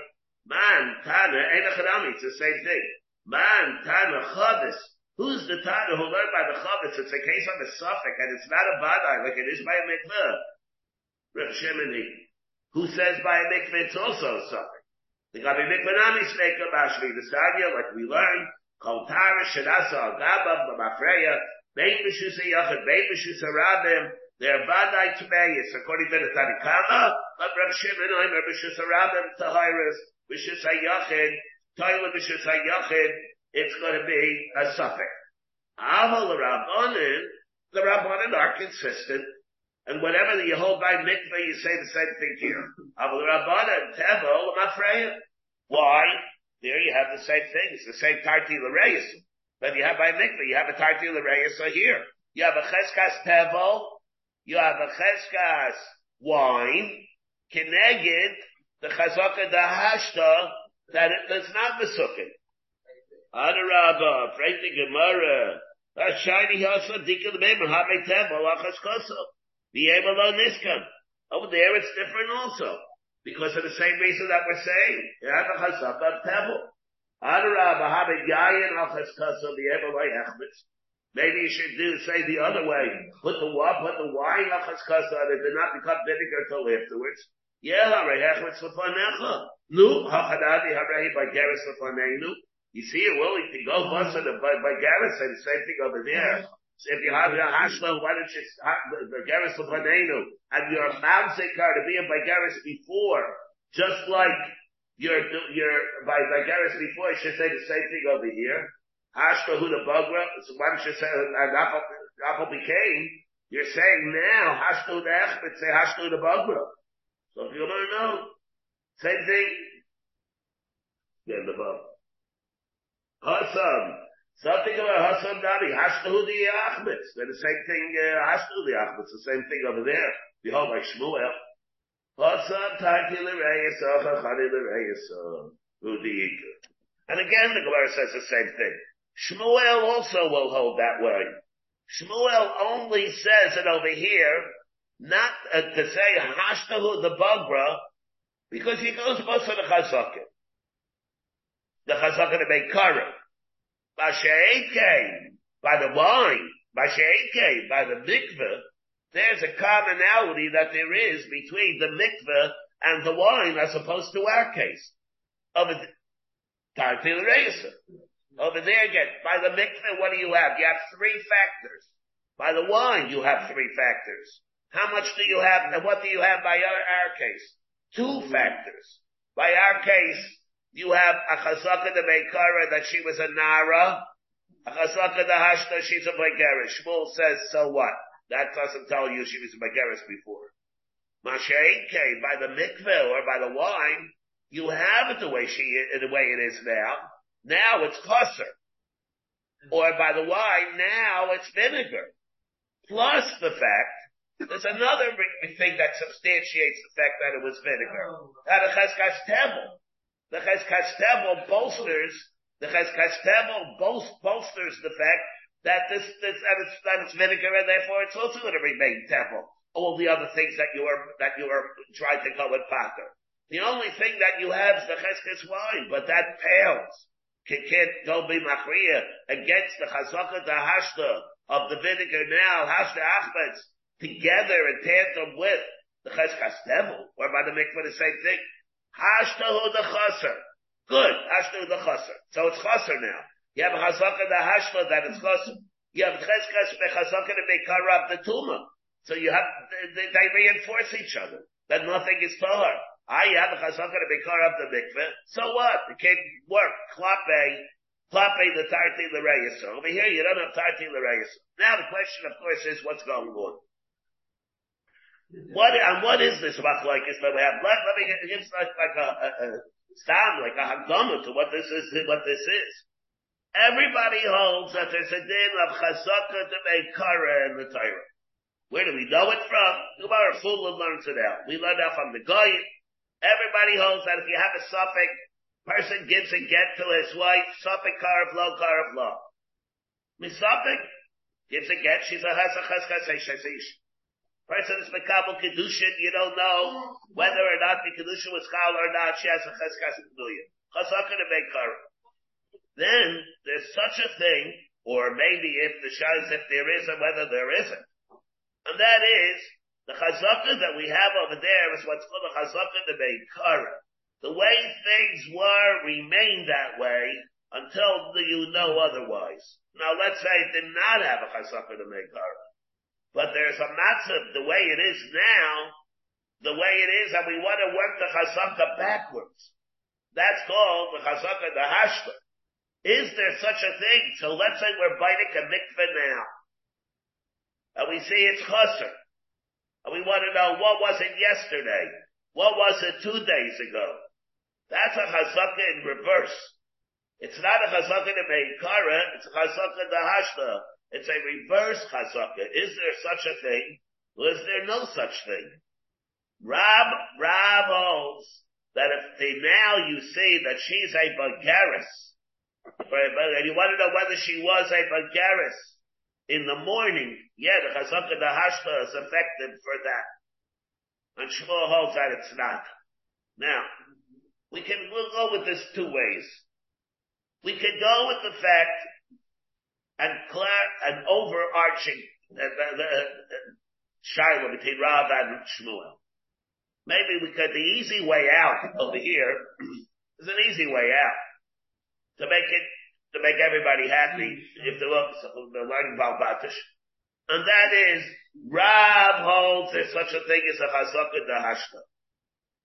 Man, Tana, Enachadami, it's the same thing. Man, Tana, Chadas. Who's the Tana who learned by the Chavetz? It's a case of a suffix, and it's not a Vadai like it is by a mikveh. Reb Shemini. Who says by a mikveh it's also a suffix? The Gabi mikveh snake of Ashmi, the Sadia, like we learned, Kol Tara, Shadasa, Agabab, Mafreya, Beit Meshus Yachid, Beit Meshus Rabim, they're Vadai Tmeyis, according to the Tanakama, but Reb Shimon, I'm Reb Meshus Rabim, Tahiris, Meshus Yachid, Toilet Meshus Yachid, it's going to be a suffix. Aval Rabbanin, the Rabbanin are consistent, and whatever you hold by mikveh, you say the same thing here. Aval Rabbanin, Tevel, Mafreya. Why? There you have the same thing. It's the same Tarti L'Reis. But you have by mikveh, you have a Tarti L'Reis, so here. You have a Cheskas Tevel, you have a Cheskas wine, Keneged, the Chazaka Dahashta, that it does not Mesukkin. Adarabba, afraid the Gemara. That's shiny hasa dika the member, ha metem, alachas koso. Be able to niskan. Over there it's different also. Because of the same reason that we're saying. You have a chasaf of tevel. Maybe you should do, say the other way. Put the put the wine alachas koso, and it did not become vinegar till afterwards. Yeah, lefanecha. Nu, hachadadi by lefaneinu. You see it willing to go bust by, by the same thing over there. So if you have your hashla, why don't you, the and your Mamsekar to be a by Garrett before, just like your, your, by, by Garrett before, you should say the same thing over here. Hashla hu the Bagra, so why don't you say, and Apple, became, you're saying now, Hashla the Echbet, say Hashla the Bagra. So if you don't know, same thing, then the Bagra. Hasam. Something about Hasam Dami. Hashtahu the Achmetz. They're the same thing, uh, Hashtahu the Achmetz. The same thing over there. Behold, like Shmuel. And again, the Gemara says the same thing. Shmuel also will hold that way. Shmuel only says it over here, not uh, to say Hashtahu the Bagra, because he goes most of the Chazakim the chazaka to make kara. by the wine, by by the mikveh, there's a commonality that there is between the mikveh and the wine as opposed to our case. Reisa. Over there again, by the mikveh, what do you have? You have three factors. By the wine, you have three factors. How much do you have, and what do you have by our, our case? Two factors. By our case, you have a chazaka de Meikara that she was a Nara, a chazaka de Hashta, she's a Megerish. Shmuel says, so what? That doesn't tell you she was a Megerish before. Mashaike, by the mikveh or by the wine, you have it the way she, the way it is now. Now it's closer. Or by the wine, now it's vinegar. Plus the fact, there's another thing that substantiates the fact that it was vinegar. Oh. Now the cheskas tebel. The cheskas tebel bolsters, the cheskas tebel bolsters the fact that this, this, that it's, that it's vinegar and therefore it's also going to remain tebel. All the other things that you are, that you are trying to go with pater. The only thing that you have is the cheskas wine, but that pales. Can't, don't be machriya against the chazaka the hashta of the vinegar now, hashta achmetz, together in tandem with the cheskas tevel, or to make for the same thing. Hashta hu the chaser. Good. Hashta hu the chaser. So it's chaser now. You have chazaka the hashta that is chaser. You have cheskas bechazaka the bekara of the tuma. So you have, they, they reinforce each other. That nothing is tahar. I have a chazaka to be car up the mikveh. So what? It can't work. Klape, klape the tarti l'reyes. Over here, you don't have tarti l'reyes. Now the question, of course, is what's going on? What and what is this machlokes that we have? Let, let me give like, like a, a, a like a hagdama to what this is. What this is. Everybody holds that there's a din of chazaka to make kara in the Torah. Where do we know it from? Gemara Full learns it out. We learned out from the Goyim. Everybody holds that if you have a suffix, person gives a get to his wife, suffix car of law, car of law. Misafik gives a get, she's a hasachas Person is mekabel kedushin, you don't know whether or not the kedushin was chal or not, she has a cheskas kedushin. Chasaka to make car. Then there's such a thing, or maybe if the shaz, if there is and whether there isn't. And that is, the chazaka that we have over there is what's called a chazaka the Beikara. The way things were remain that way until you know otherwise. Now let's say it did not have a chazaka the Beikara. But there's a matzah, the way it is now, the way it is, and we want to work the chazaka backwards. That's called the chazaka the hashta. Is there such a thing? So let's say we're biting a mikveh now. And we see it's chaser. And we want to know what was it yesterday? What was it two days ago? That's a chazaka in reverse. It's not a chazaka in Meikara, it's a chazaka the Hashta. It's a reverse chazaka. Is there such a thing? Or is there no such thing? Rab, Rab holds that if they, now you see that she's a Bagaris, and you want to know whether she was a Bagaris, in the morning, yeah, the chazaka the hashta is effective for that. And Shmuel holds that it's not. Now, we can, we'll go with this two ways. We can go with the fact and clear an overarching uh, uh, uh, shiloh between Rav and Shmuel. Maybe we could, the easy way out over here <clears throat> is an easy way out. To make it to make everybody happy if they look, they're learning about Batish. And that is, Rav holds there's such a thing as a chazaka dahashta.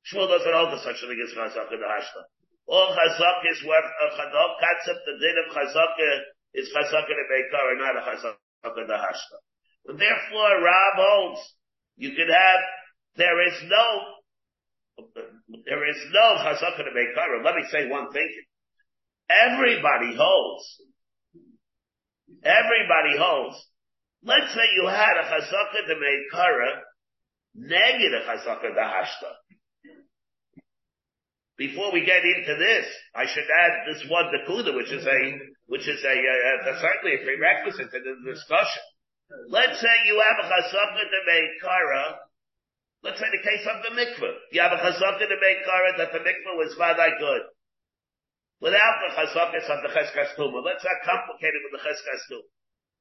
Shmuel doesn't hold there's such a thing as a chazaka dahashta. All chazaka is worth a chadok concept, the din of chazaka is chazaka de beikar and not a chazaka dahashta. And therefore, Rav holds, you can have, there is no, there is no chazaka de beikar. Let me say one thing. Everybody holds. Everybody holds. Let's say you had a chazaka de meikara, negative chazaka de hashta. Before we get into this, I should add this one nakuda, which is a, which is a, uh, certainly a prerequisite to the discussion. Let's say you have a chazaka de meikara, let's say the case of the mikveh. You have a chazaka de meikara that the mikveh was vaday good without the chazakas of the cheskas tuma. Let's not complicate it with the cheskas tuma.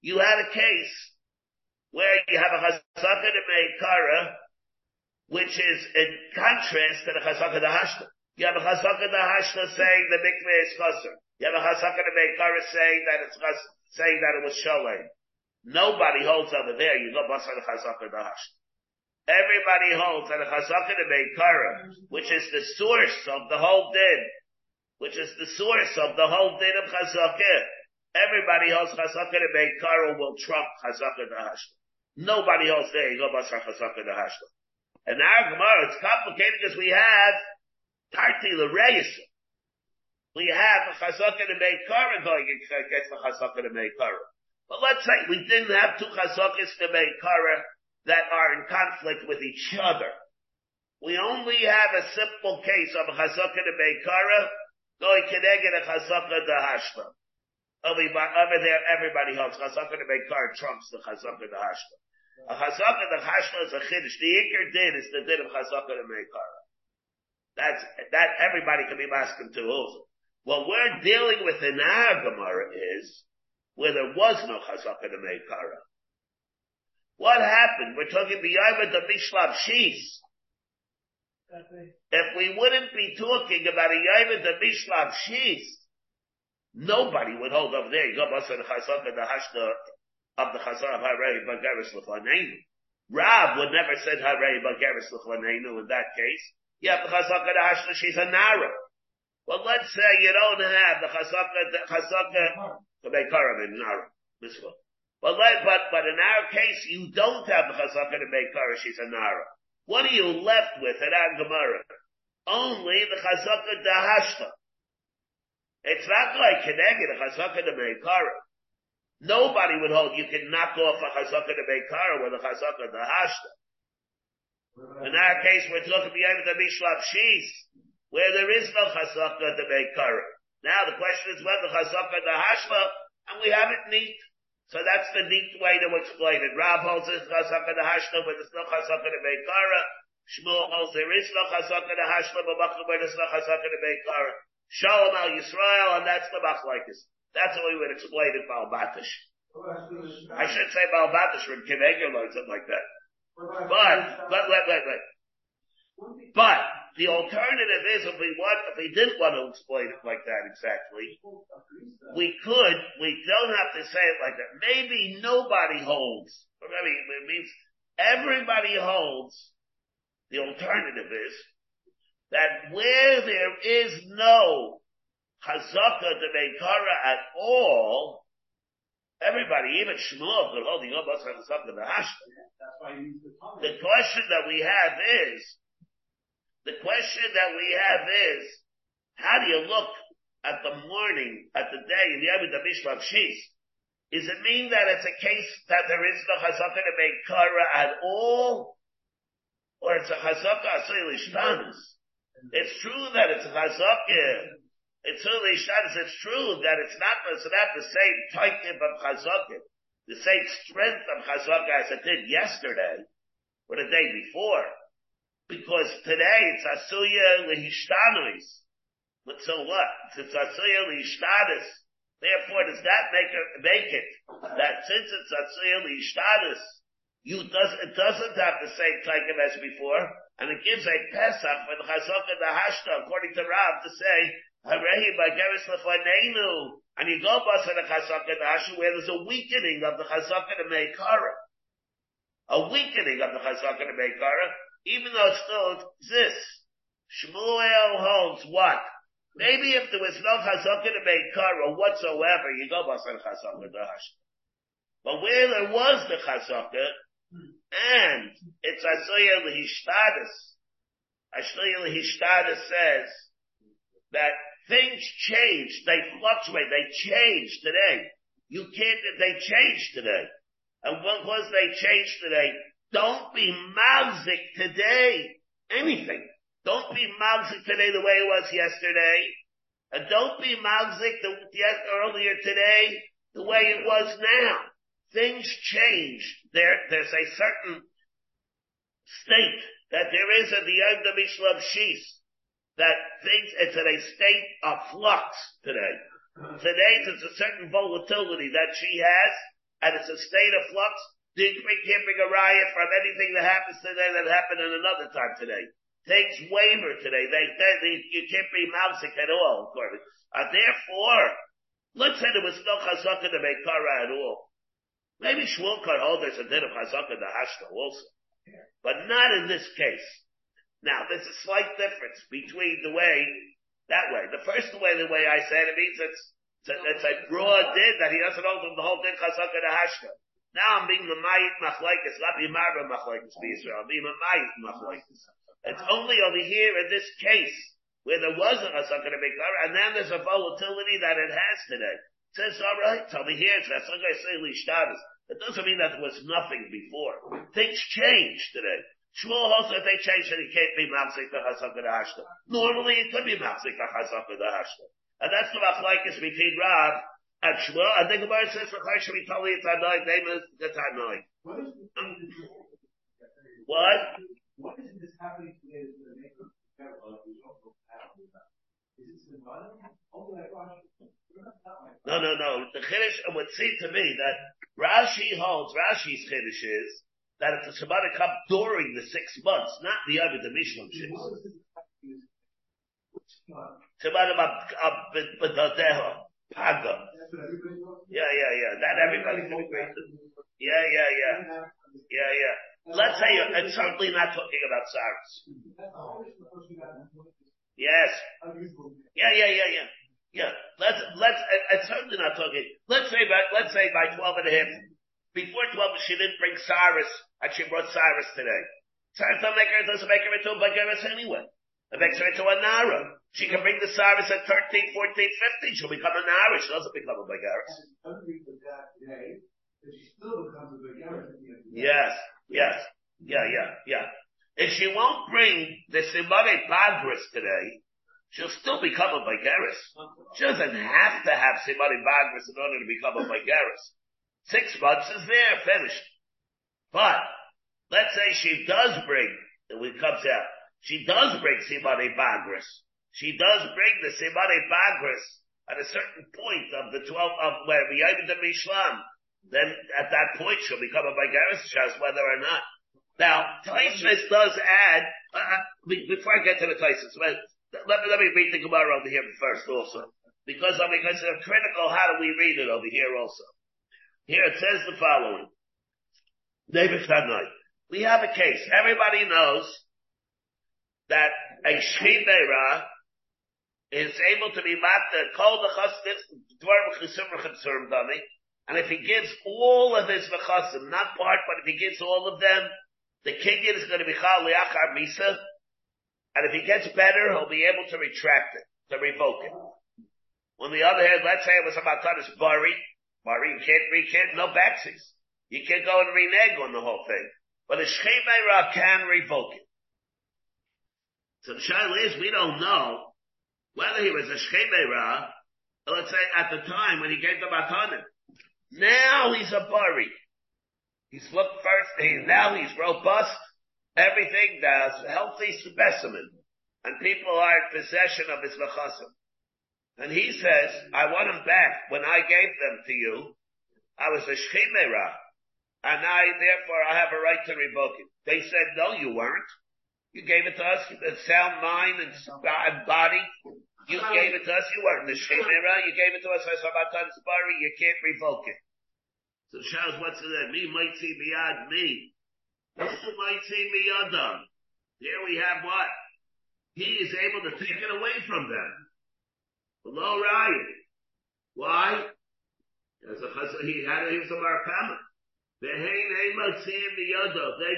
You had a case where you have a chazaka de meikara, which is in contrast to the chazaka de hashta. You have a chasaka the hashla saying the mikveh is chaser. You have a chasaka the meikara saying that it's saying that it was sholem. Nobody holds over there. You go basar the chasaka the hashla. Everybody holds that a chasaka the meikara, which is the source of the whole din, which is the source of the whole din of chasaka. Everybody holds chasaka the meikara will trump chasaka the hashla. Nobody else there. You go basar chasaka the hashla. And our Gemara, it's complicated because we have Tarti L'Reis. We have a to make kara going against the chazaka to kara. But let's say we didn't have two chazakas to kara that are in conflict with each other. We only have a simple case of a chazaka to kara Over there, everybody holds chazaka to make kara trumps the chazaka to hashla. A chazaka the hashla is a chiddush. The ikr din is the din of chazaka to make kara. That's, that everybody can be masking to also. What we're dealing with in our Gemara is where there was no chazaka to make kara. What happened? We're talking beyond the Mishlav Shis. If we wouldn't be talking about a Yaiva the Mishlav Shis, nobody would hold over there. You go bust the chazaka the hashda of the chazaka of Harei Bagaris Lefaneinu. Rab would never said Harei Bagaris Lefaneinu in that case. You have the chazaka the hashda, she's a nara. But let's say you don't have the chazaka, the chazaka, to make kara in nara, mitzvah. But, but, but in our case, you don't have the chazaka to make kara, she's a nara. What are you left with at our Gemara? Only the chazaka the hashta. It's not like Keneged, the chazaka to make kara. Nobody would hold you can knock off a chazaka to make kara with a chazaka the hashta. In our case, we're talking beyond the Mishlav Shis, where there is no chazaka to make kara. Now the question is whether chazaka the hashla, and we have it neat. So that's the neat way to explain it. Rab holds it's chazaka the hashla, but there's no chazaka to make. Shmuel holds there is no chazaka the hashla, but where there's no chazaka to make. Shalom al Yisrael, and that's the machlekes. That's how we would explain it, Balbatish. I should say Balbatish when Akiva Eiger learns it like that. But, but, wait, wait, wait. But, the alternative is if we want, if we didn't want to explain it like that exactly, we could, we don't have to say it like that. Maybe nobody holds. I mean, it means everybody holds. The alternative is that where there is no chazaka de Meikara at all, Everybody, even Shmuel, could hold the Yom Chazaka the Hashta. The question that we have is, the question that we have is, how do you look at the morning, at the day, in the the Mishmav Shis? Does it mean that it's a case that there is no chazaka to make kara at all? Or it's a chazaka asay lishtanis? It's true that it's a chazaka it's shows it's true that it's not, it's not the same type of chazaka, the same strength of chazaka as it did yesterday, or the day before. Because today it's asuya lehishtanis. But so what? It's asuya lehishtanis. Therefore, does that make it, make it that since it's asuya lehishtanis, you does, it doesn't have the same type as before, and it gives a pesach for the chazaka the hashta, according to Rav, to say Harehi Bageris Lefaneinu. And you go bus the Chazaka Dashu where there's a weakening of the Chazaka to Meikara. A weakening of the Chazaka to Meikara, even though it still exists. Shmuel holds what? Maybe if there was no Chazaka to Meikara whatsoever, you go the Chazaka Dashu. But where there was the Chazaka, and it's Asaya Lehishtadas, Asaya Lehishtadas says that Things change. They fluctuate. They change today. You can't, they change today. And because they change today, don't be mavzik today. Anything. Don't be mavzik today the way it was yesterday. And don't be mavzik the, earlier today the way it was now. Things change. There, there's a certain state that there is at the end of Islam Shis that things, it's in a state of flux today. Today, it's a certain volatility that she has, and it's a state of flux. We can't bring a riot from anything that happens today that happened in another time today. takes waiver today. They, they, they you can't be mousic at all, according. And uh, therefore, let's say there was no chazaka to make kara at all. Maybe Shmuel could hold there's a din of chazaka to hashta also. But not in this case. Now, there's a slight difference between the way, that way. The first way, the way I said it means it's, it's a, it's a broad din that he doesn't hold the whole din chazaka to hashta. Now I'm being the mayit machlekes, not the marba machlekes be Israel. I'm being a mayit machlekes. It's only over here in this case where there wasn't a to make and then there's a volatility that it has today. It says, all right, tell me here, it's chazaka say lishtavis. It doesn't mean that there was nothing before. Things changed today. Shmuel also they changed and he can't be Mapsik the Chazaka the Hashta. Normally it could be Mapsik the Chazaka the Hashta. And that's the Machlaikis between Rav and Shmuel. And the Gemara says for Chai Shemi Tali it's Tanoi, is the Tanoi. What? What is this happening today to the maker of the Is it symbolic? No, no, no. The Chiddush would seem to me that Rashi holds, Rashi's Chiddush is that if the Shabbat come during the six months, not the other the Mishnah Shabbat Paga. Yeah, yeah, yeah. That everybody can agree. Yeah, yeah, yeah. Yeah, yeah. Let's say it's certainly not talking about Searos. Yes. Yeah, yeah, yeah, yeah. Yeah, let's, let's, it's certainly not talking, let's say by, let's say by 12 and a half, before 12 she didn't bring Searos, and she brought Searos today. Searos doesn't make her, doesn't make her into a Bagaris anyway. It makes her into a Nara. She can bring the Searos at 13, 14, 15, she'll become an Nara, she doesn't become a Bagaris. Yes, yes, yeah, yeah, yeah. If she won't bring the Simone Bagris today, she'll still become a Bagaris. She doesn't have to have Simone Bagris in order to become a Bagaris. Six months is there, finished. But, let's say she does bring, and it comes out, she does bring Simone Bagris. She does bring the Simone Bagris at a certain point of the 12, of where we the Mishlam. Then at that point she'll become a Bagaris, just whether or not. Now, Taisvis does add, uh, uh before I get to the Taisvis, let me, let me read the Gemara over here first also. Because, I mean, it's critical, how do we read it over here also? Here it says the following. David Tanai. We have a case. Everybody knows that a Shemera is able to be matter, uh, called the chastis, and if he gives all of his v'chasim, not part, but if he gives all of them, the kinyan is going to be chal liachar misa, and if he gets better, he'll be able to retract it, to revoke it. On the other hand, let's say it was about Tanis Bari. Bari, can't, you no backsies. You can't go and renege on the whole thing. But a Shchemeira can revoke it. So the shaila is, we don't know whether he was a Shchemeira, let's say at the time when he gave the Matanim. Now he's a Bari. He's looked first, he, now he's robust, everything does, healthy specimen, and people are in possession of his vachasim. And he says, I want them back. When I gave them to you, I was a shchimera, and I, therefore, I have a right to revoke it. They said, no, you weren't. You gave it to us, a sound mind and, body. You gave it to us, you weren't the shchimera, you gave it to us, I saw about you can't revoke it. So Shaz, what's that? Me might see beyond me. Who might see me undone? Here we have what? He is able to take it away from them. Below Ryan. Why? As a he had he was a markama. They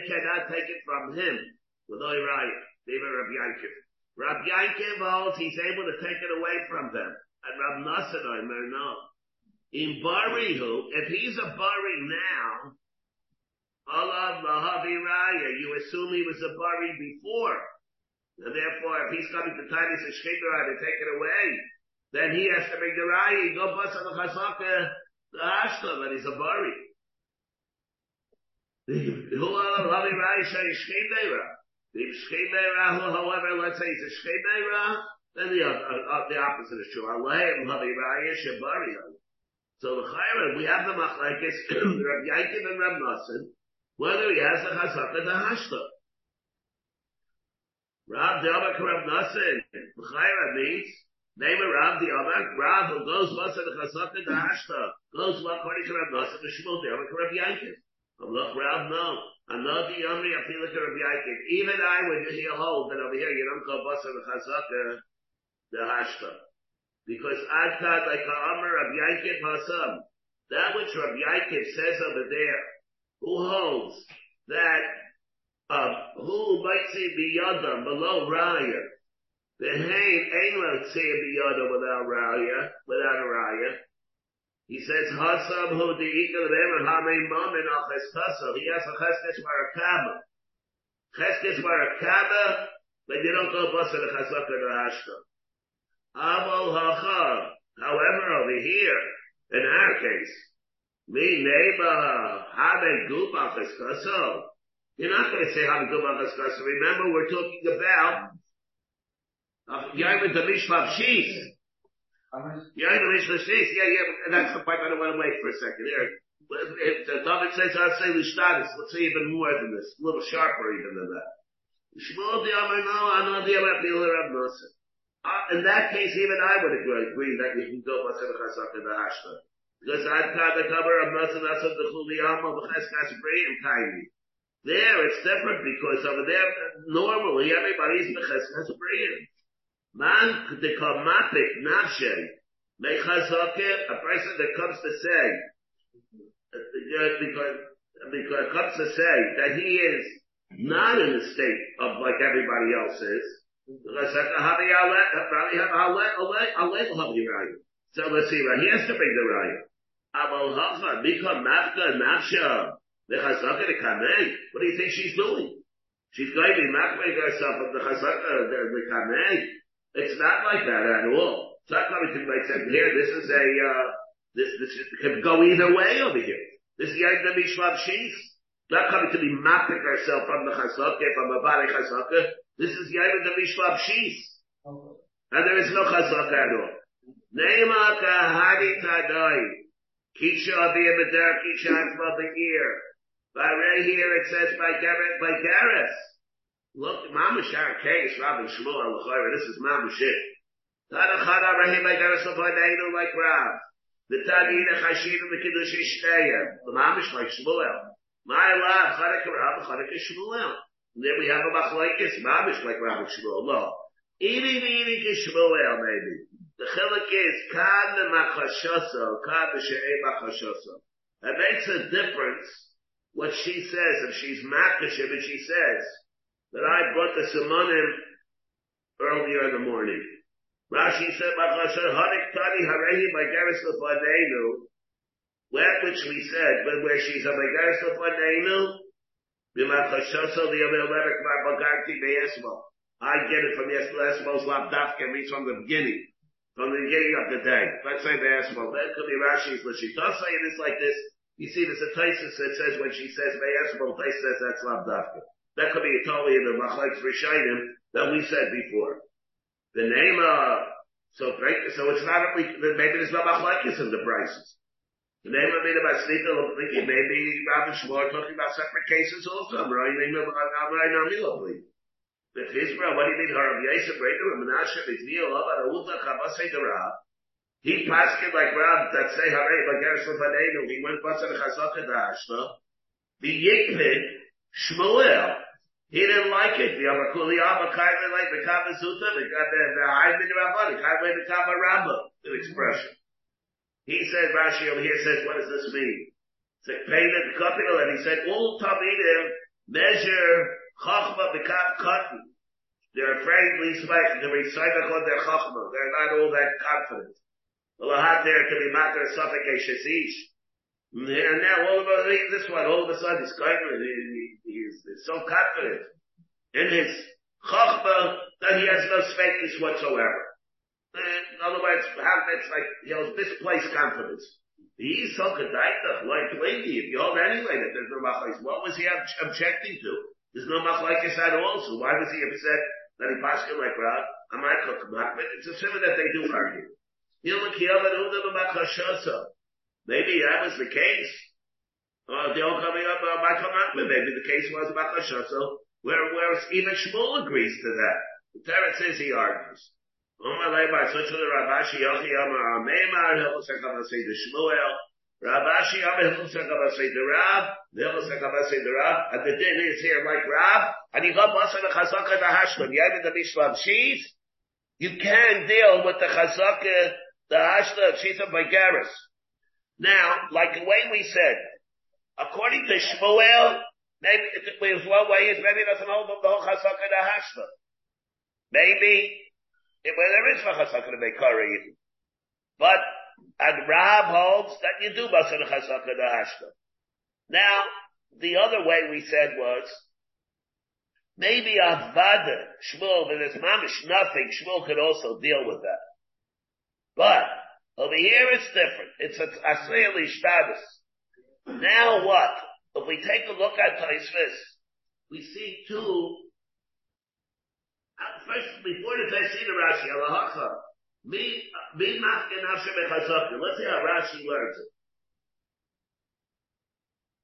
cannot take it from him. Ryan. They were Rabbi Yankiv. Rabbi Yankiv holds he's able to take it away from them. And Rabbi Nassadai, no. In Barihu, if he's a Bari now, Allah Lahavi Raya, you assume he was a Bari before. And therefore, if he's coming to Titus and Shkidra to take it away, then he has to make the Raya, go bust on the Chazaka, the Ashta, that he's a Bari. <laughs> Who Allah Lahavi Raya say Shkidra? If however, let's say he's a Shkidra, then the, uh, uh, the opposite is true. So the Chayra, we have the Machlaikis, Rabbi <clears throat> Yaakov and Rabbi Nassim, whether he has the Chazaka the Hashta. Rav the Amar Rav the B'chayra means, name of Rav the Amar, Rav who goes Masa the Chasaka the Hashta, goes according to Rav Nasin, the Shmuel the Rav Yankiv. Look, Rav, no. Another Yomri, I feel like a Even I would hear hold that over here you don't call Masa the Chasaka the Hashka. Because Adkad like Amar Rav Yankiv Hasam, that which Rav Yankiv says over there, who holds that uh, who might say biyadam below raya. The hain ain't to say biyadam without raya, without a raya. He says hasam who the ikal remer hamein mamin al cheskasa. He has a cheskes marakaba. Cheskes marakaba, but you don't go bust the chazaka the hashta. Amal hacha. However, over here, in our case, me neighbor hamein gupa cheskasa. You're not going to say do about this Remember, we're talking about uh, Yaim the Mishmav Shis. Yaim the Mishmav Shis. Yeah, yeah, and that's the part I don't want to wait for a second. If the David says, I'll say Lishtadis, let's say even more than this, a little sharper even than that. Nosson. Uh, in that case, even I would agree that you can go in the Hashta. Because I'd the cover the B'cheskas. There it's different because over there normally everybody's brilliant. Man the kamapik nafshe mechazake a person that comes to say because because comes to say that he is not in a state of like everybody else is. So let's see, right? He has to bring the raya. Aval hacha, become mafka nafsha. The chazaka the kamei. What do you think she's doing? She's going to be makmei herself of the chazaka, the kamei. It's not like that at all. It's not coming to me like saying, here, this is a, uh, this, this can go either way over here. This is Yain Mishmav Shis. Not coming to be mapping herself from the chazaka, from the body chazaka. This is Yain Mishmav Shis. And there is no chazaka at all. Neima kahari tadai. Kisha abiyah medar, kisha atzma be'ir. By right here it says by Gareth, by Gareth. Look, Mamash our case, Rabbi Shmuel al this is Mamash it. Tana Chada Rahim by Gareth Sopadainu like Rab. The Tadina the Kiddush Ishtaya. The Mamash like Shmuel. My Allah, Chadaka Rab, Chadaka Shmuel. And then we have a Machlaikis, Mamash like Rabbi Shmuel. No. Eating, eating is Shmuel maybe. The chilik is kan the machashoso, kan the she'e machashoso. It makes a difference what she says, if she's makashim and she says that I brought the simanim earlier in the morning. Rashi said, Harik Tani Harehi Magaris Lefanenu, that which we said, but where she's a Magaris Lefanenu, B'machashoso the Amelech Bagarti Be'esmo. I get it from Yesmo's Labdafka, reads from the beginning, from the beginning of the day. Let's say Be'esmo. That could be Rashi's, but she does say it is like this, you see, there's a Taisus that says when she says Vayasbal, Tais says that's Labdafka. That could be a totally in the Machlaik Rishonim that we said before. The name, uh, so, so it's not, maybe there's no Machlaikis in the prices. The name of it about Sneaker, thinking maybe Rabbi Shmuel talking about separate cases also. Of Amray Namilabli. The Chizra, what do you mean? Harav Yosef, Reder, Menashe, Bezniel, Lava, Uda, Chabasei, Rab. He passed it like Rab that say Hare Bageres Lefanenu. He went Basar Chazaka Dashta. The Yikpid Shmuel. He didn't like it. The Amakuli Abba kindly like the Kava Zuta, the the the Aymin Rabba, the kindly the Kava Ramba, the expression. He said Rashi over here says, what does this mean? It's like painted capital, and he said all Tamidim measure Chachma Bekat Cotton. They're afraid least like to recite on their Chachma. They're not all that confident. Well, a there to be matter suffocate shesish. And now all of a sudden, this one, all of a sudden, he's kind of, he's so confident in his chachma that he has no space whatsoever. In other words, it's like, misplaced confidence. He's so kedaitach, like lady, if you hold anyway that there's no machlais, what was he objecting to? There's no machlais at all, so why was he upset that he passed him like Rab? I might cook It's a simmer that they do argue. Maybe that was the case. Uh, they all coming up, uh, maybe the case was about Chashoso. Where, where even Shmuel agrees to that. The Torah says he argues. And the din is here like Rab, and you got Basa the Chazaka the Hashlam, you have the Mishlam Sheath, you can deal with the Chazaka, the Hashlam, Sheath of Bagaris. Now, like the way we said, according to Shmuel, maybe there's one way is maybe it doesn't hold up the whole chasaka the hashla. Maybe it, well, there is for chasaka to make curry, but and Rab holds that you do basa the chasaka the hashla. Now, the other way we said was maybe avada Shmuel, but there's mamish nothing. Shmuel could also deal with that, but over here it's different. It's a asayli status. Now what? If we take a look at Taisvis, we see two. First, before the Taisina Rashi, Alahacha, me, me machken Hashem echazakir. Let's see how Rashi learns it.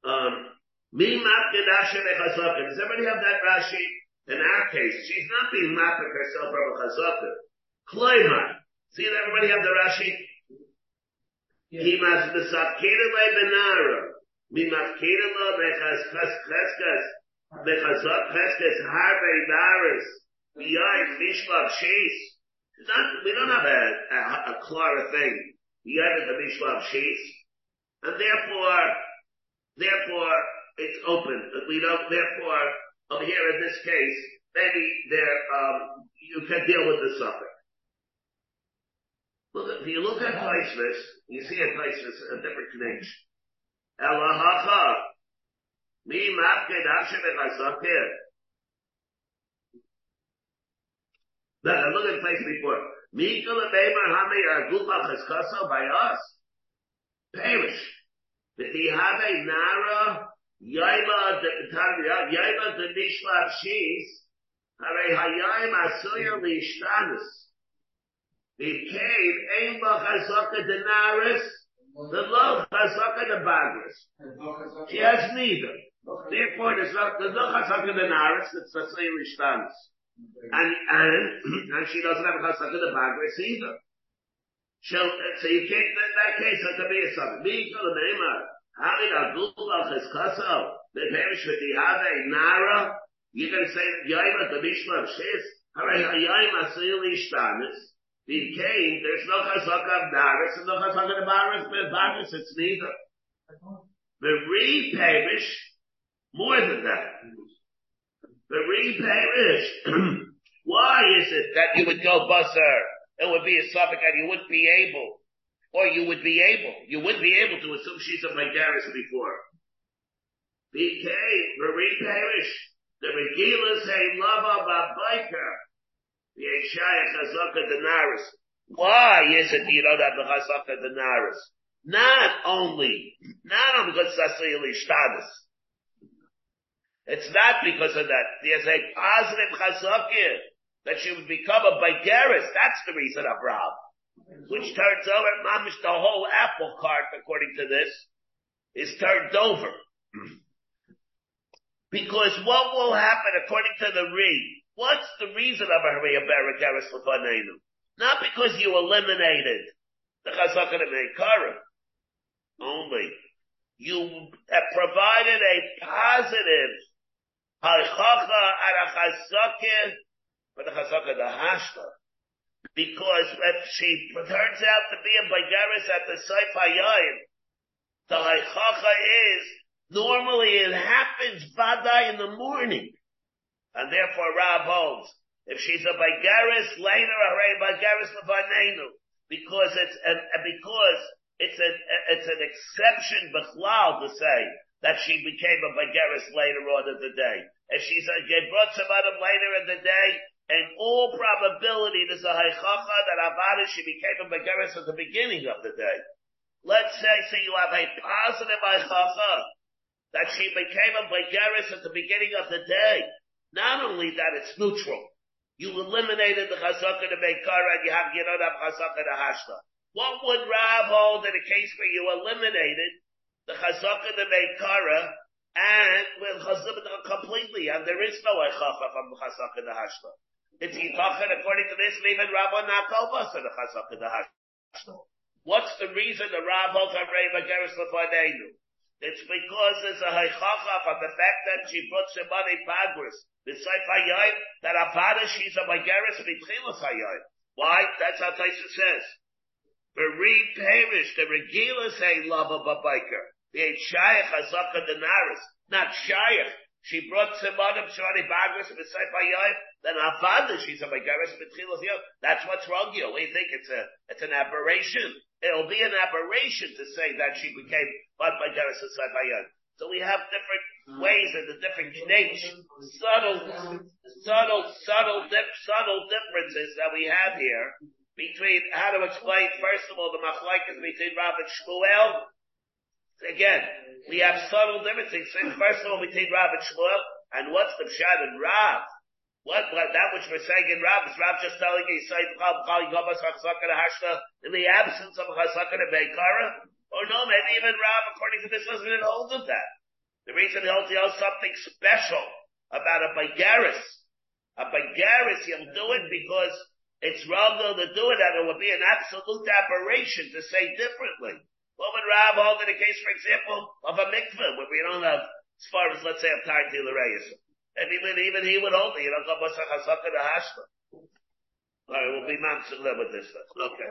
Um, me Hashem echazakir. Does everybody have that Rashi? In our case, she's not being machken herself from a chazakir. Kloimar. See that everybody have the Rashi? Kimas mesakira le benara. Mimafkira lo bechas cheskas. Bechazot. B'yayim mishlav sheis. Not, we don't have a, a, a clear thing. B'yayim the mishlav sheis. And therefore, therefore, it's open. We don't, therefore, over here in this case, maybe there, um, you can deal with the suffix. Look, if you look at Taisvis, you see at Taisvis a different connection. Elahacha. Mi mapke dashem echasakir. Now, look at place before. Mi kulabemer hame argupa chaskaso by us. Perish. V'tihave nara yaima yaima the nishlat shis. Hare hayayim asuya lishtanus. Became ein b'chazaka denaris, the lo chazaka the bagris. She has neither. Therefore, there's no, there's no chazaka denaris, it's the same ishtanis. And, and, and she doesn't have a chazaka the bagris either. She'll, so you can't, in that case, it could be a son. Me, to the name of, Having a gulach is kaso, the perish with the have nara, going to say, the mishma of shis, hare yaima asil ishtanis, became, there's no chazaka of Naris and no chazaka of Baris, but Baris it's neither. The re-perish, more than that. The re-perish, <clears throat> why is it that you would go busser? It would be a suffix and you wouldn't be able, or you would be able, you wouldn't be able to assume she's a Megaris before. Became, the re-perish, the Regilas say lava babiker, the Yeshaya Chazaka Denaris. Why is it you don't have the Chazaka Denaris? Not only, not only because the status. It's not because of that. There's a positive Chazaka that she would become a Bagaris. That's the reason of Rab. Which turns over, mamish, the whole apple cart, according to this, is turned over. <clears throat> because what will happen according to the Reed? What's the reason of a Barakaris Lefanenu? Not because you eliminated the Chazaka de Meikara. Only. You have provided a positive Haichacha at a Chazaka for the Chazaka de Hashla. Because if she turns out to be a Bagaris at the Hayayim, the Haichacha is, normally it happens Vadai in the morning. And therefore Rab holds, if she's a Bagaris later, a Bagaris Levanenu, because it's an, because it's an, it's an exception Bechlal to say that she became a Bagaris later on in the day. If she's a Gebrot Shabbatim later in the day, in all probability, there's a Haichacha that Avada she became a Bagaris at the beginning of the day. Let's say, so you have a positive Haichacha that she became a Bagaris at the beginning of the day. Not only that, it's neutral. You eliminated the chazaka to Meikara and you have, you don't have chazaka to Hashla. What would Rav hold in a case where you eliminated the chazaka to Meikara and with chazim completely, and there is no echacha from chasak in the hashla. It's yitachin according to this, even Rabba Nakovas in the chasak in the hashla. What's the reason the Rav holds on Reva Geras Lefanenu? It's because there's a haichacha from the fact that she brought somebody pagris. Besides hayayim, that apada she's a Megeris mitchilas hayayim. Why? That's how Taisa says. Bereed perish, the regila say love of a biker. The ain't shayach azaka denaris. Not shayach. She brought Simanim Shani Bagras B'Seif Hayayim, then Avada, she's a Megaris B'Tchilas Yom. That's what's wrong here. We think it's a, it's an aberration. It'll be an aberration to say that she became Bad Megaris B'Seif Hayayim. So we have different ways and the different names, subtle, subtle, subtle, dip, subtle differences that we have here between how to explain, first of all, the machlaikas between Rav and Shmuel, Again, we have subtle differences. First of all, between Rav and Shmuel, and what's the pshat in Rav? What, what, that which we're saying in Rav, is Rav just telling you, say, in the absence of Chasaka and Beikara? Or no, maybe even Rav, according to this, doesn't even hold of that. The reason he holds, he holds something special about a Baigaris. A Baigaris, he'll do it because it's wrong to do it, and it would be an absolute aberration to say differently. What would Rav hold in the case, for example, of a mikveh, where we don't have, as far as, let's say, a time to And even, even he would hold it, you know, go Basach HaSakha the Hashla. Alright, we'll be matzah with this. Okay.